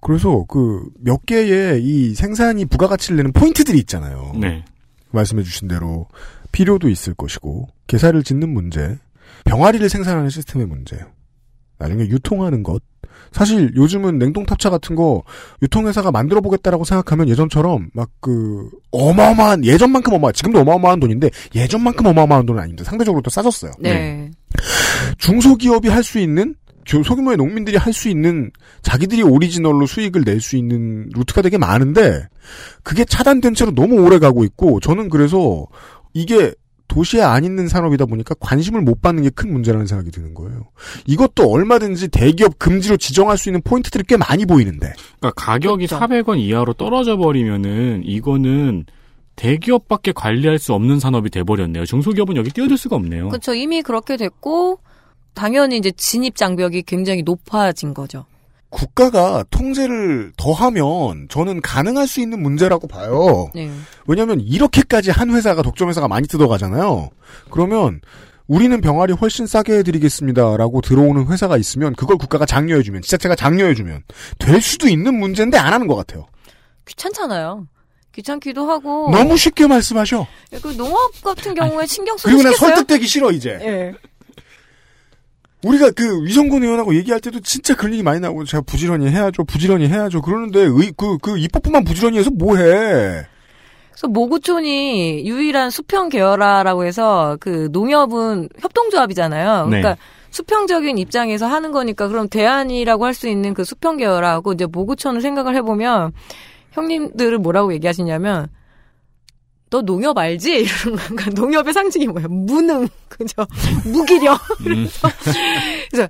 그래서 그 몇 개의 이 생산이 부가가치를 내는 포인트들이 있잖아요. 네. 말씀해 주신 대로 필요도 있을 것이고 개사를 짓는 문제, 병아리를 생산하는 시스템의 문제, 나중에 유통하는 것. 사실 요즘은 냉동탑차 같은 거 유통회사가 만들어 보겠다라고 생각하면 예전처럼 막 그 어마어마한 예전만큼 어마 지금도 어마어마한 돈인데 예전만큼 어마어마한 돈은 아닙니다. 상대적으로 또 싸졌어요. 네. 중소기업이 할 수 있는 교- 소규모의 농민들이 할 수 있는 자기들이 오리지널로 수익을 낼 수 있는 루트가 되게 많은데 그게 차단된 채로 너무 오래 가고 있고 저는 그래서 이게 도시에 안 있는 산업이다 보니까 관심을 못 받는 게 큰 문제라는 생각이 드는 거예요. 이것도 얼마든지 대기업 금지로 지정할 수 있는 포인트들이 꽤 많이 보이는데 그러니까 가격이 그렇죠. 400원 이하로 떨어져 버리면은 이거는 대기업밖에 관리할 수 없는 산업이 돼버렸네요. 중소기업은 여기 뛰어들 수가 없네요. 그렇죠. 이미 그렇게 됐고, 당연히 이제 진입 장벽이 굉장히 높아진 거죠. 국가가 통제를 더하면 저는 가능할 수 있는 문제라고 봐요. 네. 왜냐하면 이렇게까지 한 회사가 독점 회사가 많이 뜯어가잖아요. 그러면 우리는 병아리 훨씬 싸게 해드리겠습니다라고 들어오는 회사가 있으면 그걸 국가가 장려해주면 지자체가 장려해주면 될 수도 있는 문제인데 안 하는 것 같아요. 귀찮잖아요. 귀찮기도 하고. 너무 쉽게 말씀하셔. 그 농업 같은 경우에 신경 쓰고 그리고 난? 설득되기 싫어 이제. 예. 우리가 그 위성군 의원하고 얘기할 때도 진짜 그런 얘기 많이 나오고 제가 부지런히 해야죠, 부지런히 해야죠. 그러는데 의, 그, 그 입법부만 부지런히 해서 뭐해? 그래서 모구촌이 유일한 수평 계열화라고 해서 그 농협은 협동조합이잖아요. 네. 그러니까 수평적인 입장에서 하는 거니까 그럼 대안이라고 할 수 있는 그 수평 계열화하고 이제 모구촌을 생각을 해보면 형님들은 뭐라고 얘기하시냐면 너 농협 알지? 이러는. 그러니까 농협의 상징이 뭐야? 무능, 그죠? 무기력. 그래서, 그래서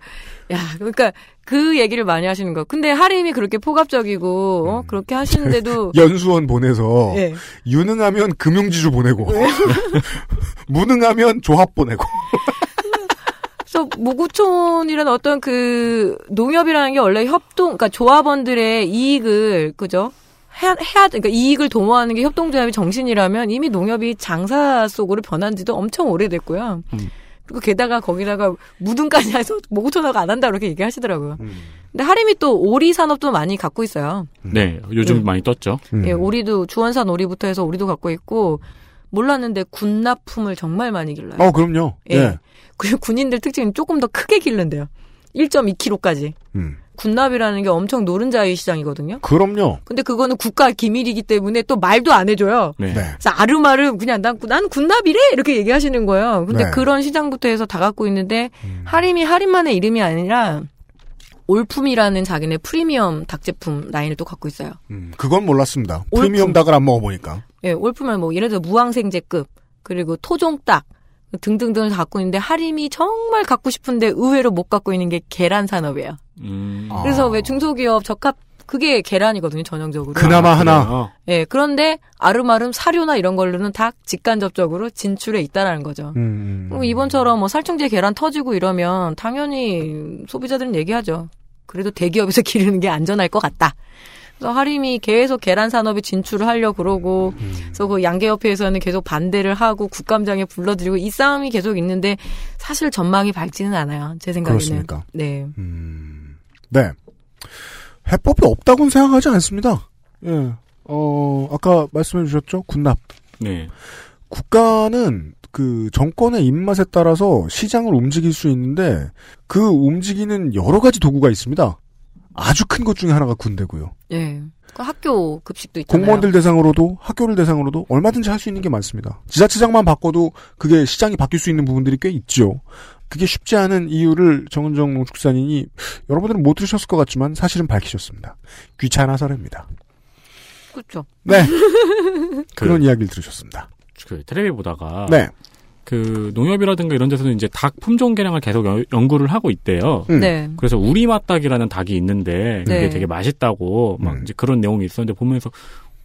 야, 그러니까 그 얘기를 많이 하시는 거. 근데 하림이 그렇게 포갑적이고 어? 그렇게 하시는데도 연수원 보내서 예. 유능하면 금융지주 보내고 무능하면 조합 보내고 그래서 모구촌이라는 어떤 그 농협이라는 게 원래 협동, 그러니까 조합원들의 이익을 그죠? 해야, 해야 그러니까 이익을 도모하는 게 협동조합의 정신이라면 이미 농협이 장사 속으로 변한 지도 엄청 오래됐고요. 음. 그리고 게다가 거기다가 무등까지 해서 모구촌하고 안 한다 그렇게 얘기하시더라고요. 근데 하림이 또 오리 산업도 많이 갖고 있어요. 네, 요즘 음. 많이 떴죠. 예, 오리도 주원산 오리부터 해서 오리도 갖고 있고 몰랐는데 군납품을 정말 많이 길러요. 어, 그럼요. 예. 예. 그리고 군인들 특징은 조금 더 크게 기른대요. 1.2kg까지. 음. 군납이라는 게 엄청 노른자의 시장이거든요. 그럼요. 근데 그거는 국가 기밀이기 때문에 또 말도 안 해줘요. 네. 그래서 아르마르 그냥 난, 난 군납이래 이렇게 얘기하시는 거예요. 근데 네. 그런 시장부터 해서 다 갖고 있는데 하림이 하림만의 이름이 아니라 올품이라는 자기네 프리미엄 닭 제품 라인을 또 갖고 있어요. 음, 그건 몰랐습니다. 올품. 프리미엄 닭을 안 먹어보니까. 예, 올품은 뭐 예를 들어 무항생제급 그리고 토종닭 등등등을 다 갖고 있는데 하림이 정말 갖고 싶은데 의외로 못 갖고 있는 게 계란 산업이에요. 음. 그래서 왜 중소기업 적합 그게 계란이거든요 전형적으로. 그나마 하나. 예, 그런데 아름아름 사료나 이런 걸로는 다 직간접적으로 진출해 있다라는 거죠. 음. 그럼 이번처럼 뭐 살충제 계란 터지고 이러면 당연히 소비자들은 얘기하죠. 그래도 대기업에서 기르는 게 안전할 것 같다. 그래서 하림이 계속 계란 산업에 진출을 하려 그러고, 그래서 그 양계협회에서는 계속 반대를 하고 국감장에 불러들이고 이 싸움이 계속 있는데 사실 전망이 밝지는 않아요. 제 생각에는. 그렇습니까? 네. 네. 해법이 없다고는 생각하지 않습니다. 예. 어, 아까 말씀해 주셨죠? 군납. 네. 국가는 그 정권의 입맛에 따라서 시장을 움직일 수 있는데 그 움직이는 여러 가지 도구가 있습니다. 아주 큰 것 중에 하나가 군대고요. 예. 그 학교 급식도 있잖아요. 공무원들 대상으로도 학교를 대상으로도 얼마든지 할 수 있는 게 많습니다. 지자체장만 바꿔도 그게 시장이 바뀔 수 있는 부분들이 꽤 있죠. 그게 쉽지 않은 이유를 정은정 농축산인이 여러분들은 못 들으셨을 것 같지만 사실은 밝히셨습니다. 귀찮아서랍니다. 그렇죠. 네. 그런 이야기를 들으셨습니다. 그 텔레비 보다가 네. 그 농협이라든가 이런 데서는 이제 닭 품종 개량을 계속 연- 연구를 하고 있대요. 음. 네. 그래서 우리 맛닭이라는 닭이 있는데 그게 네. 되게 맛있다고 막 음. 이제 그런 내용이 있었는데 보면서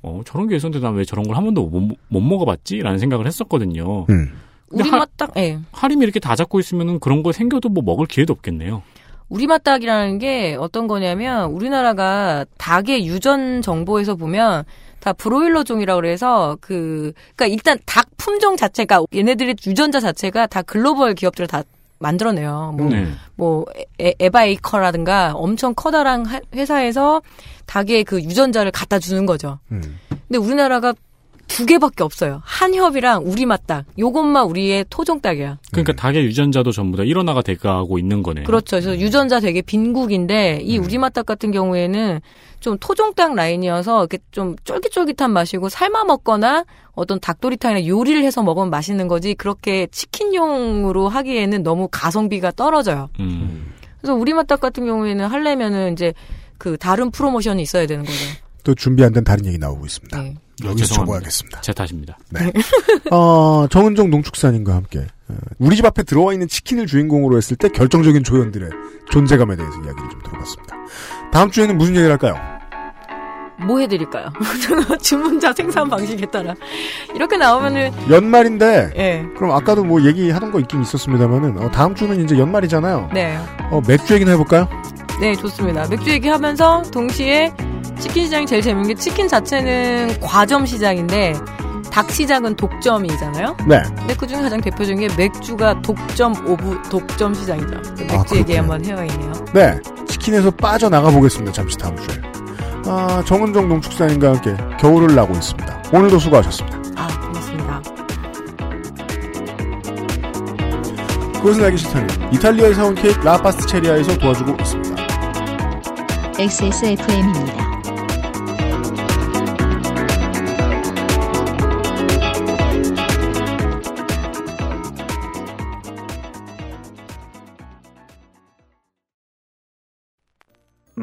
어 저런 게 있었는데 난 왜 저런 걸 한 번도 못, 못 먹어봤지라는 생각을 했었거든요. 음. 우리 하- 맛닭, 예. 하림이 이렇게 다 잡고 있으면은 그런 거 생겨도 뭐 먹을 기회도 없겠네요. 우리 맛닭이라는 게 어떤 거냐면 우리나라가 닭의 유전 정보에서 보면 다 브로일러 종이라고 그래서 그 그러니까 일단 닭 품종 자체가 얘네들의 유전자 자체가 다 글로벌 기업들을 다 만들어내요. 뭐, 네. 뭐 에, 에바에이커라든가 엄청 커다란 하- 회사에서 닭의 그 유전자를 갖다 주는 거죠. 음. 근데 우리나라가 두 개밖에 없어요. 한협이랑 우리맛닭. 요것만 우리의 토종닭이야. 그러니까 닭의 유전자도 전부 다 일어나가 돼가고 있는 거네요. 그렇죠. 그래서 유전자 되게 빈국인데 이 우리맛닭 같은 경우에는 좀 토종닭 라인이어서 이렇게 좀 쫄깃쫄깃한 맛이고 삶아 먹거나 어떤 닭도리탕이나 요리를 해서 먹으면 맛있는 거지 그렇게 치킨용으로 하기에는 너무 가성비가 떨어져요. 음. 그래서 우리맛 닭 같은 경우에는 하려면은 이제 그 다른 프로모션이 있어야 되는 거죠. 또 준비 안 된 다른 얘기 나오고 있습니다. 네. 여기서. 적어야겠습니다. 제 탓입니다. 네. 어, 정은정 농축산인과 함께 어, 우리 집 앞에 들어와 있는 치킨을 주인공으로 했을 때 결정적인 조연들의 존재감에 대해서 이야기를 좀 들어봤습니다. 다음 주에는 무슨 얘기를 할까요? 뭐 해드릴까요? 주문자 생산 방식에 따라 이렇게 나오면은 연말인데 예. 그럼 아까도 뭐 얘기하던 거 있긴 있었습니다만은 어, 다음 주는 이제 연말이잖아요. 네. 어, 맥주 얘기나 해볼까요? 네, 좋습니다. 맥주 얘기하면서 동시에 치킨 시장이 제일 재밌는 게 치킨 자체는 과점 시장인데 닭 시장은 독점이잖아요. 네. 근데 그 중에 가장 대표적인 게 맥주가 독점 of 독점 시장이죠. 맥주 아, 얘기. 한번 해야 있네요. 네. 치킨에서 빠져나가 보겠습니다. 잠시 다음 주에. 아, 정은정 농축산인과 함께 겨울을 나고 있습니다. 오늘도 수고하셨습니다. 아, 고맙습니다. 그것은 알기 싫다는 이탈리아에서 온 케이크 라 파스티체리아에서 도와주고 있습니다. XSFM입니다.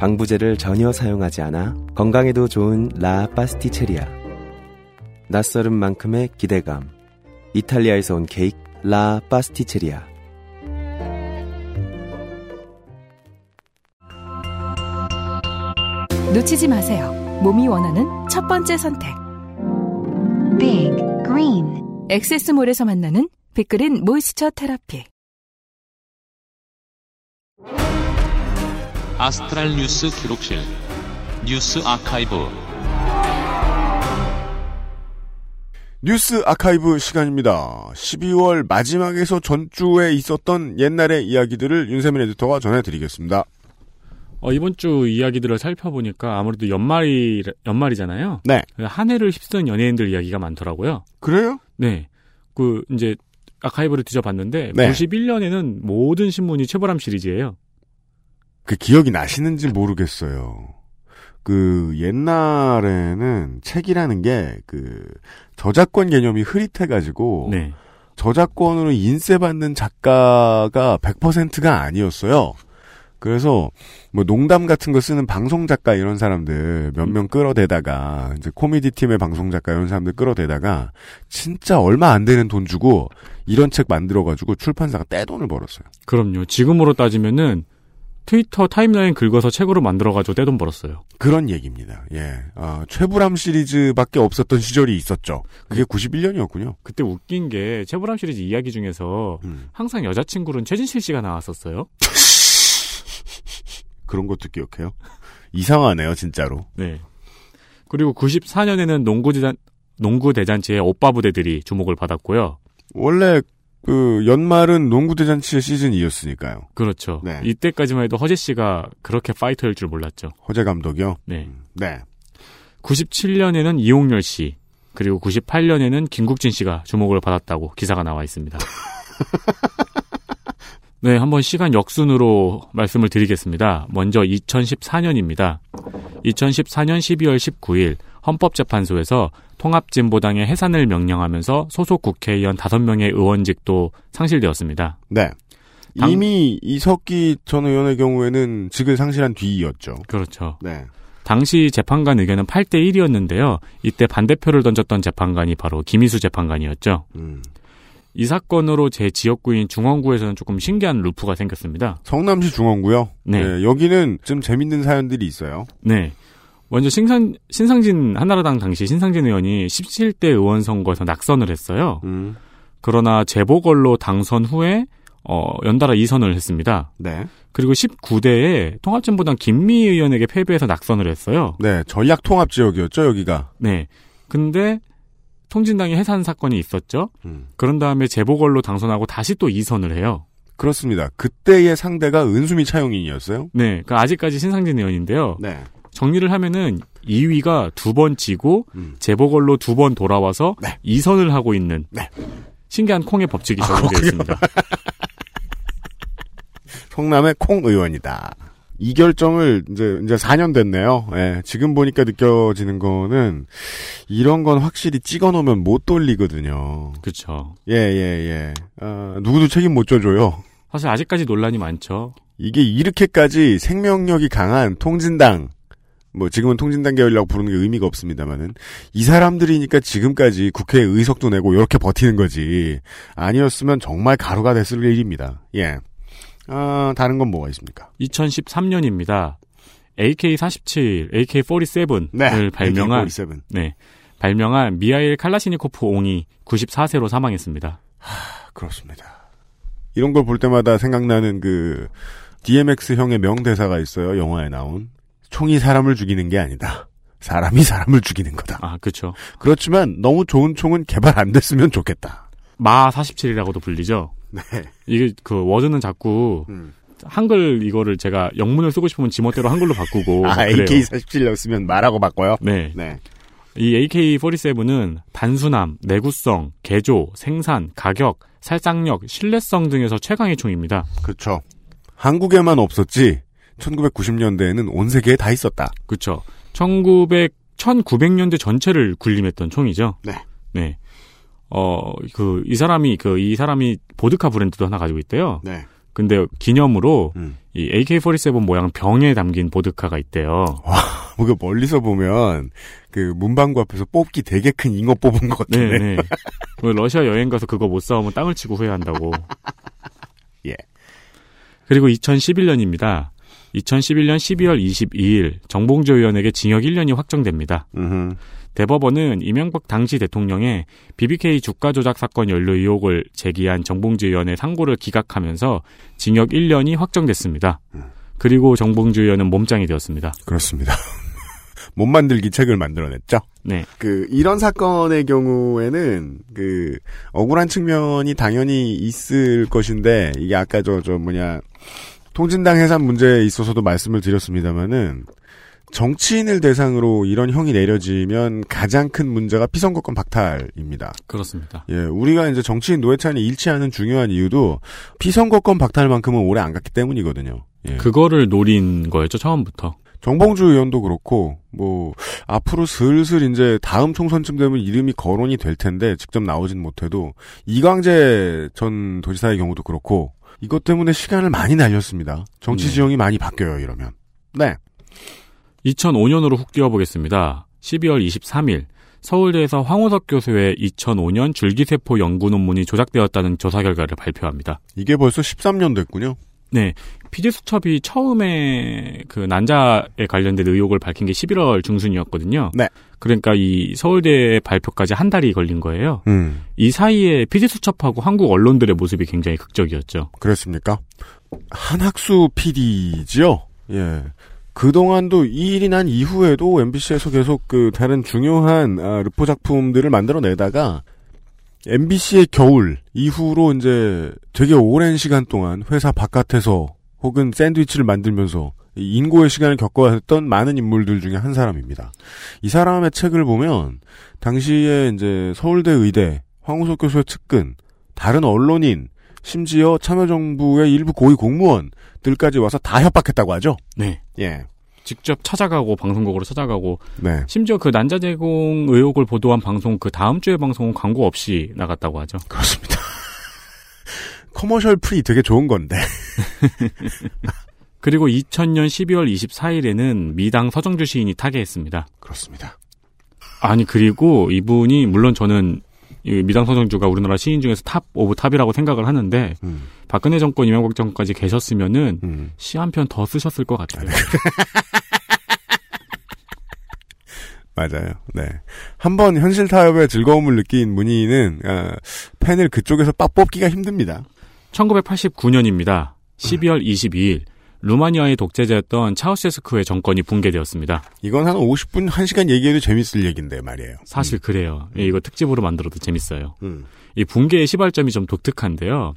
방부제를 전혀 사용하지 않아 건강에도 좋은 라 파스티체리아. 낯설은 만큼의 기대감. 이탈리아에서 온 케이크 라 파스티체리아. 놓치지 마세요. 몸이 원하는 첫 번째 선택. Big Green XS몰에서 만나는 빅그린 moisture therapy. astral 뉴스 기록실 뉴스 아카이브 뉴스 아카이브 시간입니다. 12월 마지막에서 전주에 있었던 옛날의 이야기들을 윤세민 에디터가 전해드리겠습니다. 어, 이번 주 이야기들을 살펴보니까 아무래도 연말이, 연말이잖아요. 네. 한 해를 휩쓴 연예인들 이야기가 많더라고요. 그래요? 네. 그, 이제, 아카이브를 뒤져봤는데, 네. 91년에는 모든 신문이 최보람 시리즈예요. 그 기억이 나시는지 모르겠어요. 그 옛날에는 책이라는 게 그 저작권 개념이 흐릿해가지고 네. 저작권으로 인쇄받는 작가가 100%가 아니었어요. 그래서 뭐 농담 같은 거 쓰는 방송 작가 이런 사람들 몇 명 끌어대다가 이제 코미디 팀의 방송 작가 이런 사람들 끌어대다가 진짜 얼마 안 되는 돈 주고 이런 책 만들어 가지고 출판사가 떼돈을 벌었어요. 그럼요. 지금으로 따지면은 트위터 타임라인 긁어서 책으로 만들어가지고 떼돈 벌었어요. 그런 얘기입니다. 예. 아, 최불암 시리즈밖에 없었던 시절이 있었죠. 그게 91년이었군요. 그때 웃긴 게 최보람 시리즈 이야기 중에서 항상 여자친구는 최진실 씨가 나왔었어요. 그런 것도 기억해요. 이상하네요, 진짜로. 네. 그리고 94년에는 농구 대잔 농구 대잔치의 오빠 부대들이 주목을 받았고요. 원래 그 연말은 농구 대잔치의 시즌이었으니까요. 그렇죠. 네. 이때까지만 해도 허재 씨가 그렇게 파이터일 줄 몰랐죠. 허재 감독이요? 네. 네. 97년에는 이홍렬 씨, 그리고 98년에는 김국진 씨가 주목을 받았다고 기사가 나와 있습니다. 네, 한번 시간 역순으로 말씀을 드리겠습니다. 먼저 2014년입니다. 2014년 12월 19일 헌법재판소에서 통합진보당의 해산을 명령하면서 소속 국회의원 5명의 의원직도 상실되었습니다. 네. 당- 이미 이석기 전 의원의 경우에는 직을 상실한 뒤였죠. 그렇죠. 네. 당시 재판관 의견은 8대 1이었는데요. 이때 반대표를 던졌던 재판관이 바로 김희수 재판관이었죠. 음. 이 사건으로 제 지역구인 중원구에서는 조금 신기한 루프가 생겼습니다. 성남시 중원구요. 네. 여기는 좀 재밌는 사연들이 있어요. 네. 먼저 신상, 신상진, 한나라당 당시 신상진 의원이 17대 의원 선거에서 낙선을 했어요. 음. 그러나 재보궐로 당선 후에, 어, 연달아 2선을 했습니다. 네. 그리고 19대에 통합진보당 김미 의원에게 패배해서 낙선을 했어요. 네. 전략 통합 지역이었죠, 여기가. 네. 근데 통진당의 해산 사건이 있었죠. 음. 그런 다음에 재보궐로 당선하고 다시 또 2선을 해요. 그렇습니다. 그때의 상대가 은수미 차용인이었어요. 네. 그 아직까지 신상진 의원인데요. 네. 정리를 하면은 2위가 두 번 지고 음. 재보궐로 두 번 돌아와서 네. 2선을 하고 있는 신기한 콩의 법칙이 적용되어 있습니다. 성남의 콩 의원이다. 이 결정을 이제 이제 4년 됐네요. 예, 지금 보니까 느껴지는 거는 이런 건 확실히 찍어 놓으면 못 돌리거든요. 그렇죠. 예, 예, 예. 아, 누구도 책임 못 져줘요. 사실 아직까지 논란이 많죠. 이게 이렇게까지 생명력이 강한 통진당, 뭐 지금은 통진당 계열이라고 부르는 게 의미가 없습니다만은 이 사람들이니까 지금까지 국회에 의석도 내고 이렇게 버티는 거지. 아니었으면 정말 가루가 됐을 일입니다. 예. 아, 다른 건 뭐가 있습니까? 2013년입니다. AK-47, AK-47을 네, 발명한 AK-47. 네, 발명한 미하일 칼라시니코프 옹이 94세로 사망했습니다. 그렇습니다. 이런 걸 볼 때마다 생각나는 그 DMX 형의 명대사가 있어요. 영화에 나온 총이 사람을 죽이는 게 아니다. 사람이 사람을 죽이는 거다. 아, 그렇죠. 그렇지만 너무 좋은 총은 개발 안 됐으면 좋겠다. 마 47이라고도 불리죠. 네. 이게 그 워드는 자꾸 음. 한글 이거를 제가 영문을 쓰고 싶으면 지멋대로 한글로 바꾸고 아, 그래요. AK-47였으면 말하고 바꿔요? 네. 네. 이 AK-47은 단순함, 내구성, 개조, 생산, 가격, 살상력, 신뢰성 등에서 최강의 총입니다. 그렇죠. 한국에만 없었지. 1990년대에는 온 세계에 다 있었다. 그렇죠. 1900 1900년대 전체를 군림했던 총이죠. 네. 네. 어, 그, 이 사람이, 그, 이 사람이 보드카 브랜드도 하나 가지고 있대요. 네. 근데 기념으로 음. 이 AK-47 모양 병에 담긴 보드카가 있대요. 뭐가 멀리서 보면 그 문방구 앞에서 뽑기 되게 큰 잉어 뽑은 것 같네. 네, 네. 그 러시아 여행 가서 그거 못 사오면 땅을 치고 후회한다고. 예. 그리고 2011년입니다. 2011년 12월 22일 정봉주 의원에게 징역 1년이 확정됩니다. 음흠. 대법원은 이명박 당시 대통령의 BBK 주가 조작 사건 연루 의혹을 제기한 정봉주 의원의 상고를 기각하면서 징역 1년이 확정됐습니다. 그리고 정봉주 의원은 몸짱이 되었습니다. 그렇습니다. 몸 만들기 책을 만들어냈죠. 네. 그 이런 사건의 경우에는 그 억울한 측면이 당연히 있을 것인데 이게 아까 저저 뭐냐 통진당 해산 문제에 있어서도 말씀을 드렸습니다마는 정치인을 대상으로 이런 형이 내려지면 가장 큰 문제가 피선거권 박탈입니다. 그렇습니다. 예, 우리가 이제 정치인 노회찬이 잃지않은 중요한 이유도 피선거권 박탈만큼은 오래 안 갔기 때문이거든요. 예. 그거를 노린 거였죠, 처음부터. 정봉주 의원도 그렇고 뭐 앞으로 슬슬 이제 다음 총선쯤 되면 이름이 거론이 될 텐데 직접 나오진 못해도 이광재 전 도지사의 경우도 그렇고 이것 때문에 시간을 많이 날렸습니다. 정치 네. 지형이 많이 바뀌어요 이러면. 네. 2005년으로 훅 뛰어보겠습니다. 12월 23일 서울대에서 황호석 교수의 2005년 줄기세포 연구 논문이 조작되었다는 조사 결과를 발표합니다. 이게 벌써 13년 됐군요. 네. 피디수첩이 처음에 그 난자에 관련된 의혹을 밝힌 게 11월 중순이었거든요. 네. 그러니까 이 서울대 발표까지 한 달이 걸린 거예요. 음. 이 사이에 피디수첩하고 한국 언론들의 모습이 굉장히 극적이었죠. 그렇습니까? 한학수 PD지요. 예. 그동안도 이 일이 난 이후에도 MBC에서 계속 그 다른 중요한 아, 르포 작품들을 만들어내다가 MBC의 겨울 이후로 이제 되게 오랜 시간 동안 회사 바깥에서 혹은 샌드위치를 만들면서 이 인고의 시간을 겪어야 했던 많은 인물들 중에 한 사람입니다. 이 사람의 책을 보면 당시에 이제 서울대 의대 황우석 교수의 측근, 다른 언론인, 심지어 참여정부의 일부 고위 공무원 들까지 와서 다 협박했다고 하죠. 네. 예. 직접 찾아가고 방송국으로 찾아가고 네. 심지어 그 난자 제공 의혹을 보도한 방송 그 다음 주에 방송은 광고 없이 나갔다고 하죠. 그렇습니다. commercial free 되게 좋은 건데. 그리고 2000년 12월 24일에는 미당 서정주 시인이 타계했습니다. 그렇습니다. 아니 그리고 이분이 물론 저는 이 미당 서정주가 우리나라 시인 중에서 top of top이라고 생각을 하는데 음. 박근혜 정권 이명박 정권까지 계셨으면은 시 한 편 더 쓰셨을 것 같아요. 맞아요. 네. 한번 현실 타협의 즐거움을 느낀 문인은 어, 펜을 그쪽에서 빡 뽑기가 힘듭니다. 1989년입니다. 12월 22일 루마니아의 독재자였던 차우셰스크의 정권이 붕괴되었습니다. 이건 한 50분, 1시간 얘기해도 재밌을 얘기인데 말이에요. 사실 그래요. 예, 이거 특집으로 만들어도 재밌어요. 음. 이 붕괴의 시발점이 좀 독특한데요.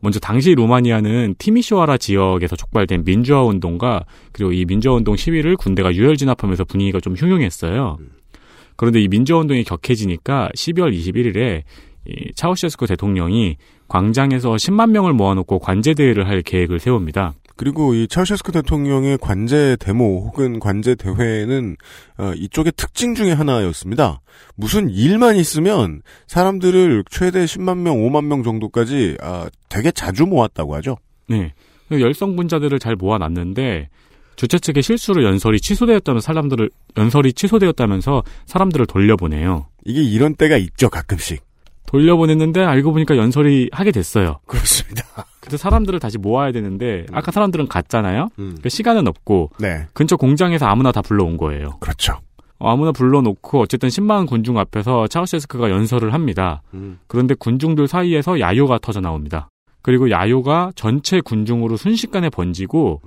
먼저 당시 루마니아는 티미쇼아라 지역에서 촉발된 민주화 운동과 그리고 이 민주화 운동 시위를 군대가 유혈 진압하면서 분위기가 좀 흉흉했어요. 그런데 이 민주화 운동이 격해지니까 12월 21일에 이 차우셰스코 대통령이 광장에서 10만 명을 모아놓고 관제 대회를 할 계획을 세웁니다. 그리고 이 차우셰스크 대통령의 관제 데모 혹은 관제 대회는 어, 이쪽의 특징 중에 하나였습니다. 무슨 일만 있으면 사람들을 최대 10만 명, 5만 명 정도까지 아, 되게 자주 모았다고 하죠. 네. 그 열성분자들을 잘 모아놨는데 주최 측의 실수로 연설이 취소되었다면 사람들을 연설이 취소되었다면서 사람들을 돌려보내요. 이게 이런 때가 있죠, 가끔씩. 돌려보냈는데 알고 보니까 연설이 하게 됐어요. 그렇습니다. 그래서 사람들을 다시 모아야 되는데 아까 사람들은 갔잖아요. 음. 그 시간은 없고 네. 근처 공장에서 아무나 다 불러온 거예요. 그렇죠. 어, 아무나 불러놓고 어쨌든 10만 군중 앞에서 차우셰스크가 연설을 합니다. 음. 그런데 군중들 사이에서 야요가 터져 나옵니다. 그리고 야요가 전체 군중으로 순식간에 번지고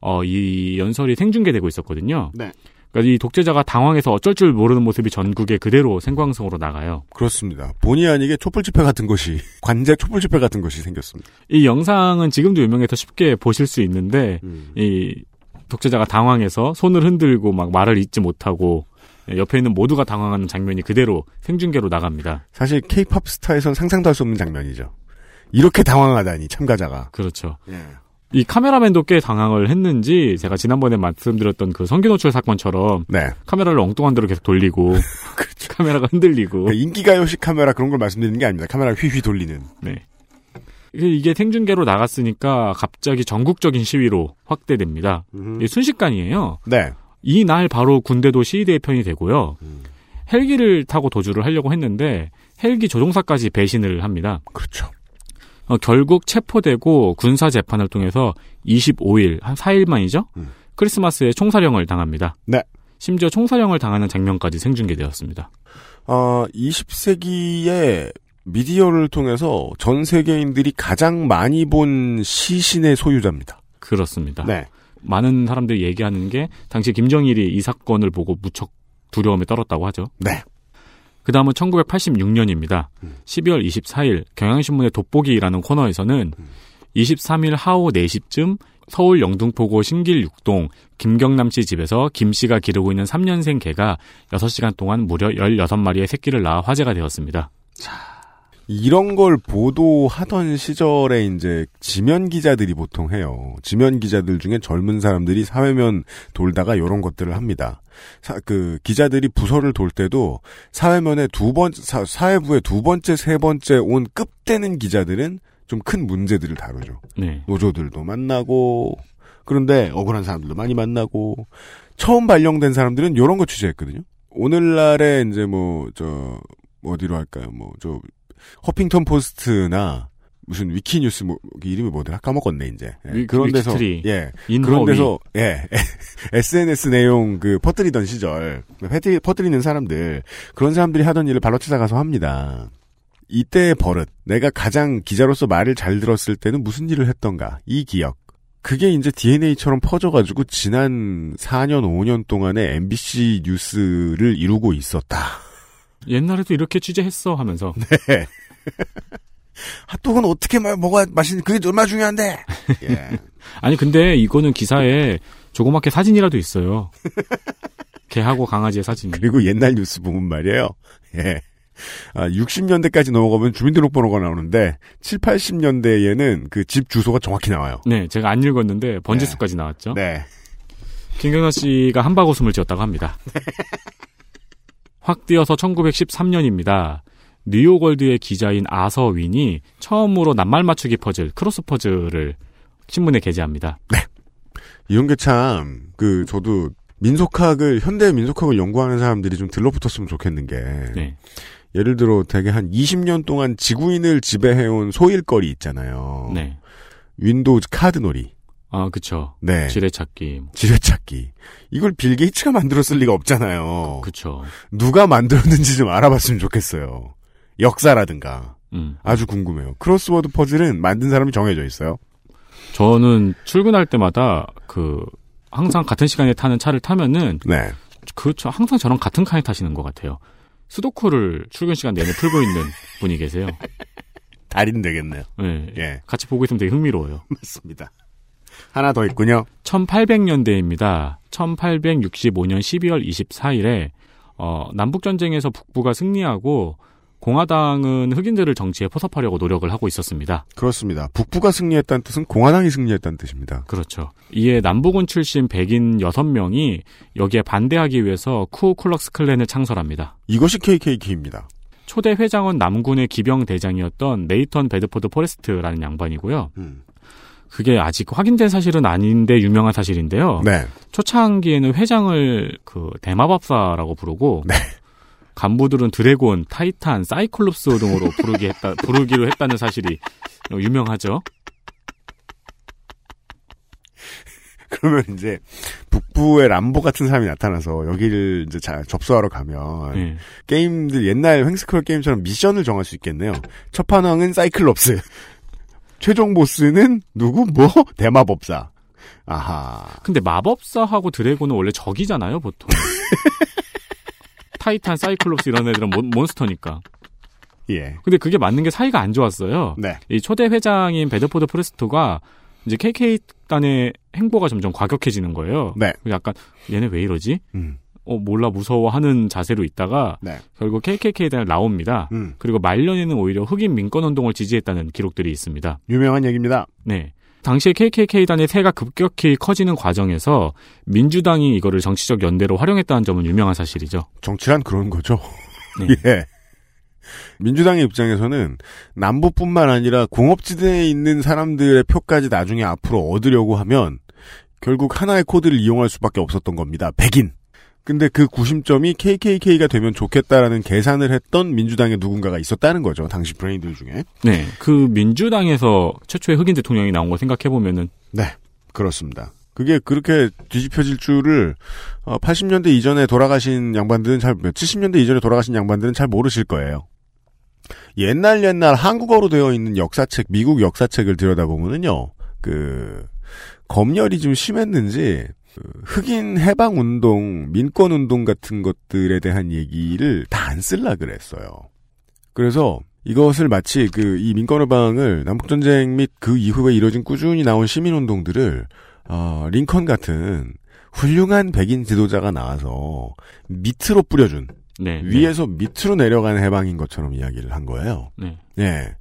어, 이 연설이 생중계되고 있었거든요. 네. 그러니까 이 독재자가 당황해서 어쩔 줄 모르는 모습이 전국에 그대로 생방송으로 나가요. 그렇습니다. 본의 아니게 촛불 집회 같은 것이 관제 촛불 집회 같은 것이 생겼습니다. 이 영상은 지금도 유명해서 쉽게 보실 수 있는데 음. 이 독재자가 당황해서 손을 흔들고 막 말을 잇지 못하고 옆에 있는 모두가 당황하는 장면이 그대로 생중계로 나갑니다. 사실 케이팝 스타에선 상상도 할 수 없는 장면이죠. 이렇게 당황하다니 참가자가. 그렇죠. 예. 이 카메라맨도 꽤 당황을 했는지 제가 지난번에 말씀드렸던 그 성기 노출 사건처럼 네. 카메라를 엉뚱한 데로 계속 돌리고 카메라가 흔들리고 그러니까 인기가요식 카메라 그런 걸 말씀드리는 게 아닙니다. 카메라를 휘휘 돌리는. 네. 이게- 생중계로 나갔으니까 갑자기 전국적인 시위로 확대됩니다. 이게 순식간이에요. 네. 이 날 바로 군대도 시위대의 편이 되고요. 헬기를 타고 도주를 하려고 했는데 헬기 조종사까지 배신을 합니다. 그렇죠. 어, 결국 체포되고 군사 재판을 통해서 25일 한 4일만이죠. 크리스마스에 총사령을 당합니다. 네. 심지어 총사령을 당하는 장면까지 생중계되었습니다. 어, 20세기에 미디어를 통해서 전 세계인들이 가장 많이 본 시신의 소유자입니다. 그렇습니다. 네. 많은 사람들이 얘기하는 게 당시 김정일이 이 사건을 보고 무척 두려움에 떨었다고 하죠. 네. 그 다음은 1986년입니다. 음. 12월 24일 경향신문의 돋보기라는 코너에서는 음. 23일 하오 4시쯤 서울 영등포구 신길 6동 김경남 씨 집에서 김 씨가 기르고 있는 3년생 개가 6시간 동안 무려 16마리의 새끼를 낳아 화제가 되었습니다. 이런 걸 보도하던 시절에 이제 지면 기자들이 보통 해요. 지면 기자들 중에 젊은 사람들이 사회면 돌다가 이런 것들을 합니다. 사, 그 기자들이 부서를 돌 때도 사회면에 두 번, 사, 사회부에 두 번째, 세 번째 온 급되는 기자들은 좀 큰 문제들을 다루죠. 네. 노조들도 만나고 그런데 억울한 사람들도 많이 만나고 처음 발령된 사람들은 이런 거 취재했거든요. 오늘날에 이제 뭐 저 어디로 할까요? 뭐 저 허핑턴 포스트나 무슨 위키뉴스 뭐 이름이 뭐더라 까먹었네 이제 예, 위- 그런 데서. 예 인허위. 그런 데서 예 SNS 내용 그 퍼뜨리던 시절 퍼뜨리, 퍼뜨리는 사람들 그런 사람들이 하던 일을 발로 찾아가서 합니다. 이때의 버릇 내가 가장 기자로서 말을 잘 들었을 때는 무슨 일을 했던가 이 기억 그게 이제 DNA처럼 퍼져가지고 지난 4년 5년 동안에 MBC 뉴스를 이루고 있었다. 옛날에도 이렇게 취재했어 하면서 네. 핫도그는 어떻게 마- 먹어야 맛있는 그게 얼마나 중요한데. 예. 아니 근데 이거는 기사에 조그맣게 사진이라도 있어요. 개하고 강아지의 사진. 그리고 옛날 뉴스 보면 말이에요. 예. 아, 60년대까지 넘어가면 주민등록번호가 나오는데 7, 80년대에는 그 집 주소가 정확히 나와요. 네, 제가 안 읽었는데 번지수까지 나왔죠. 네. 김경란 씨가 한바구음을 지었다고 합니다. 확 뛰어서 1913년입니다. 뉴욕월드의 기자인 아서 윈이 처음으로 낱말 맞추기 퍼즐, 크로스 퍼즐을 신문에 게재합니다. 이런 게 참, 그, 저도 민속학을, 현대 민속학을 연구하는 사람들이 좀 들러붙었으면 좋겠는 게. 네. 예를 들어 되게 한 20년 동안 지구인을 지배해온 소일거리 있잖아요. 네. 윈도우즈 카드놀이. 아, 그쵸. 네. 지뢰찾기. 지뢰찾기. 이걸 빌 게이츠가 만들었을 리가 없잖아요. 그쵸. 누가 만들었는지 좀 알아봤으면 좋겠어요. 역사라든가. 음. 아주 궁금해요. 크로스워드 퍼즐은 만든 사람이 정해져 있어요. 저는 출근할 때마다 그 항상 같은 시간에 타는 차를 타면은 네. 그렇죠. 항상 저랑 같은 칸에 타시는 것 같아요. 스도쿠를 출근 시간 내내 풀고 있는 분이 계세요. 달인 되겠네요. 네. 예. 같이 보고 있으면 되게 흥미로워요. 맞습니다. 하나 더 있군요. 1800년대입니다. 1865년 12월 24일에 어, 남북 전쟁에서 북부가 승리하고 공화당은 흑인들을 정치에 포섭하려고 노력을 하고 있었습니다. 그렇습니다. 북부가 승리했다는 뜻은 공화당이 승리했다는 뜻입니다. 그렇죠. 이에 남부군 출신 백인 6명이 여기에 반대하기 위해서 쿠클럭스 클랜을 창설합니다. 이것이 KKK입니다. 초대 회장은 남군의 기병 대장이었던 네이턴 베드포드 포레스트라는 양반이고요. 음. 그게 아직 확인된 사실은 아닌데 유명한 사실인데요. 네. 초창기에는 회장을 그 대마법사라고 부르고 네. 간부들은 드래곤, 타이탄, 사이클롭스 등으로 부르기 했다, 부르기로 했다는 사실이 유명하죠. 그러면 이제 북부의 람보 같은 사람이 나타나서 여기를 이제 자, 접수하러 가면 네. 게임들 옛날 횡스크롤 게임처럼 미션을 정할 수 있겠네요. 첫 판왕은 사이클롭스. 최종 보스는 누구 뭐 대마법사. 아하. 근데 마법사하고 드래곤은 원래 적이잖아요, 보통. 타이탄, 사이클롭스 이런 애들은 몬, 몬스터니까. 예. 근데 그게 맞는 게 사이가 안 좋았어요. 네. 이 초대 회장인 베드포드 포레스트가 이제 KK단의 행보가 점점 과격해지는 거예요. 네. 약간 얘네 왜 이러지? 음. 어 몰라 무서워하는 자세로 있다가 네. 결국 KKK단을 나옵니다. 음. 그리고 말년에는 오히려 흑인 민권 운동을 지지했다는 기록들이 있습니다. 유명한 얘기입니다. 네. 당시에 KKK단의 세가 급격히 커지는 과정에서 민주당이 이거를 정치적 연대로 활용했다는 점은 유명한 사실이죠. 정치란 그런 거죠. 네. 예. 민주당의 입장에서는 남부뿐만 아니라 공업지대에 있는 사람들의 표까지 나중에 앞으로 얻으려고 하면 결국 하나의 코드를 이용할 수밖에 없었던 겁니다. 백인. 근데 그 구심점이 KKK가 되면 좋겠다라는 계산을 했던 민주당의 누군가가 있었다는 거죠. 당시 브레인들 중에. 네. 그 민주당에서 최초의 흑인 대통령이 나온 거 생각해 보면은 네. 그렇습니다. 그게 그렇게 뒤집혀질 줄을 어, 80년대 이전에 돌아가신 양반들은 잘 70년대 이전에 돌아가신 양반들은 잘 모르실 거예요. 옛날 옛날 한국어로 되어 있는 역사책 미국 역사책을 들여다보면은요. 그 검열이 좀 심했는지 그 흑인 해방 운동, 민권 운동 같은 것들에 대한 얘기를 다 안 쓸라 그랬어요. 그래서 이것을 마치 그 이 민권 해방을 남북 전쟁 및 그 이후에 이뤄진 꾸준히 나온 시민 운동들을 어, 링컨 같은 훌륭한 백인 지도자가 나와서 밑으로 뿌려준 네. 위에서 밑으로 내려가는 해방인 것처럼 이야기를 한 거예요. 네. 예.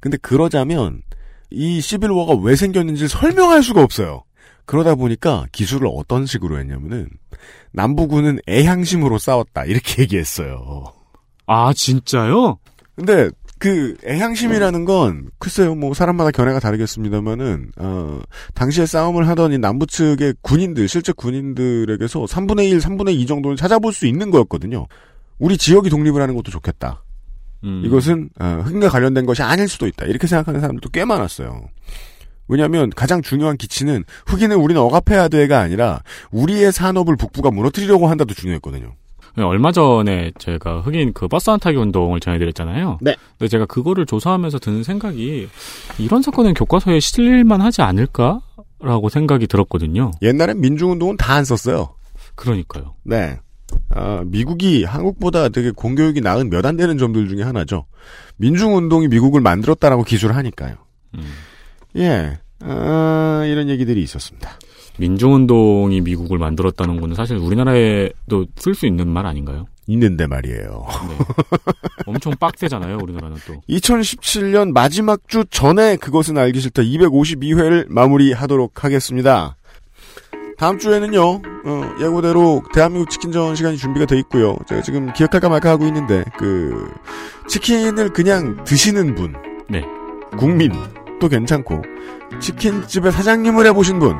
근데 그러자면 이 시빌워가 왜 생겼는지 설명할 수가 없어요. 그러다 보니까 기술을 어떤 식으로 했냐면은 남부군은 애향심으로 싸웠다 이렇게 얘기했어요. 아 진짜요? 근데 그 애향심이라는 건 글쎄요 뭐 사람마다 견해가 다르겠습니다만은 어 당시에 싸움을 하던 이 남부 측의 군인들 실제 군인들에게서 3분의 1, 3분의 2 정도는 찾아볼 수 있는 거였거든요. 우리 지역이 독립을 하는 것도 좋겠다. 음. 이것은 어, 흑인과 관련된 것이 아닐 수도 있다. 이렇게 생각하는 사람들도 꽤 많았어요. 왜냐하면 가장 중요한 기치는 흑인을 우리는 억압해야 돼가 아니라 우리의 산업을 북부가 무너뜨리려고 한다도 중요했거든요. 얼마 전에 제가 흑인 그 버스 안 타기 운동을 전해드렸잖아요. 네. 근데 제가 그거를 조사하면서 드는 생각이 이런 사건은 교과서에 실릴만 하지 않을까라고 생각이 들었거든요. 옛날엔 민중운동은 다 안 썼어요. 그러니까요. 네. 아, 미국이 한국보다 되게 공교육이 나은 몇 안 되는 점들 중에 하나죠. 민중운동이 미국을 만들었다라고 기술을 하니까요. 음. 예. 아, 이런 얘기들이 있었습니다. 민중운동이 미국을 만들었다는 거는 사실 우리나라에도 쓸 수 있는 말 아닌가요? 있는데 말이에요. 네. 엄청 빡세잖아요, 우리나라는 또. 2017년 마지막 주 전에 그것은 알기 싫다 252회를 마무리하도록 하겠습니다. 다음 주에는요, 어, 예고대로 대한민국 치킨전 시간이 준비가 돼 있고요. 제가 지금 기억할까 말까 하고 있는데, 그, 치킨을 그냥 드시는 분. 네. 국민. 또 괜찮고, 치킨집의 사장님을 해보신 분.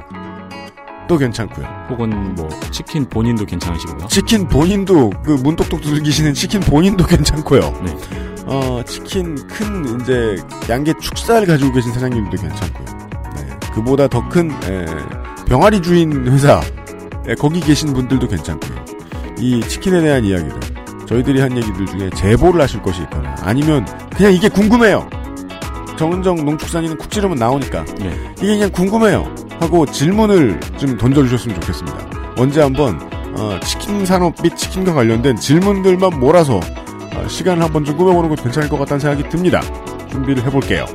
또 괜찮고요. 혹은 뭐 치킨 본인도 괜찮으시고요. 치킨 본인도 그 문똑똑 두들기시는 치킨 본인도 괜찮고요. 네. 어 치킨 큰 이제 양계 축사를 가지고 계신 사장님도 괜찮고요. 네. 그보다 더큰 병아리 주인 회사 에, 거기 계신 분들도 괜찮고요. 이 치킨에 대한 이야기들 저희들이 한 얘기들 중에 제보를 하실 것이 있거나 아니면 그냥 이게 궁금해요. 정은정 농축산인은 쿡 찌르면 나오니까 네. 이게 그냥 궁금해요 하고 질문을 좀 던져주셨으면 좋겠습니다. 언제 한번 어, 치킨 산업 및 치킨과 관련된 질문들만 몰아서 어, 시간을 한번 좀 꾸며보는 것도 괜찮을 것 같다는 생각이 듭니다. 준비를 해볼게요.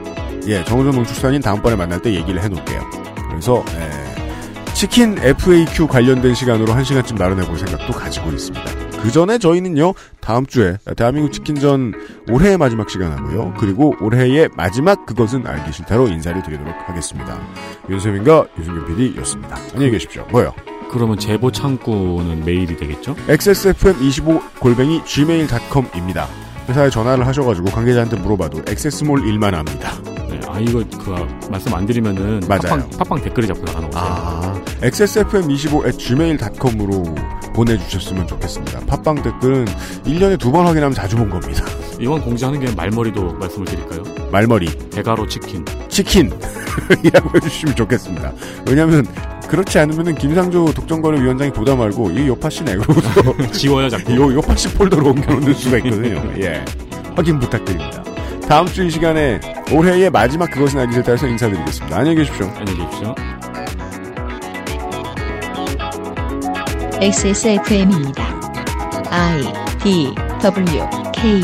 예, 정은정 농축산인 다음번에 만날 때 얘기를 해놓을게요. 그래서 에, 치킨 FAQ 관련된 시간으로 한 시간쯤 마련해볼 생각도 가지고 있습니다. 그 전에 저희는요, 다음 주에 대한민국 치킨전 올해의 마지막 시간 하고요. 그리고 올해의 마지막 그것은 알기 싫다로 인사를 드리도록 하겠습니다. 윤세민과 유승균 PD였습니다. 안녕히 계십시오. 뭐요? 그러면 제보 창구는 메일이 되겠죠? xsfm25 골뱅이 gmail.com입니다. 회사에 전화를 하셔가지고 관계자한테 물어봐도 액세스몰 일만 합니다. 네, 아 이거 그 말씀 안 드리면은 맞아요. 팟빵, 팟빵 댓글이 자꾸 나가는 거예요. 아, xsfm25 gmail.com으로 보내주셨으면 좋겠습니다. 팟빵 댓글은 1년에 두 번 확인하면 자주 본 겁니다. 이번 공지하는 게 말머리도 말씀을 드릴까요? 말머리. 대가로 치킨. 치킨이라고 해주시면 좋겠습니다. 왜냐하면 그렇지 않으면은 김상조 독점관리위원장이 보다 말고 이 요파 씨네 그러고서 지워요 자꾸. 요 요파 씨 폴더로 옮겨놓는 수가 있거든요. 예, 확인 부탁드립니다. 다음 주 이 시간에 올해의 마지막 그것은 알기 싫다에서 인사드리겠습니다. 안녕히 계십시오. 안녕히 계십시오. XSFM입니다. I D W K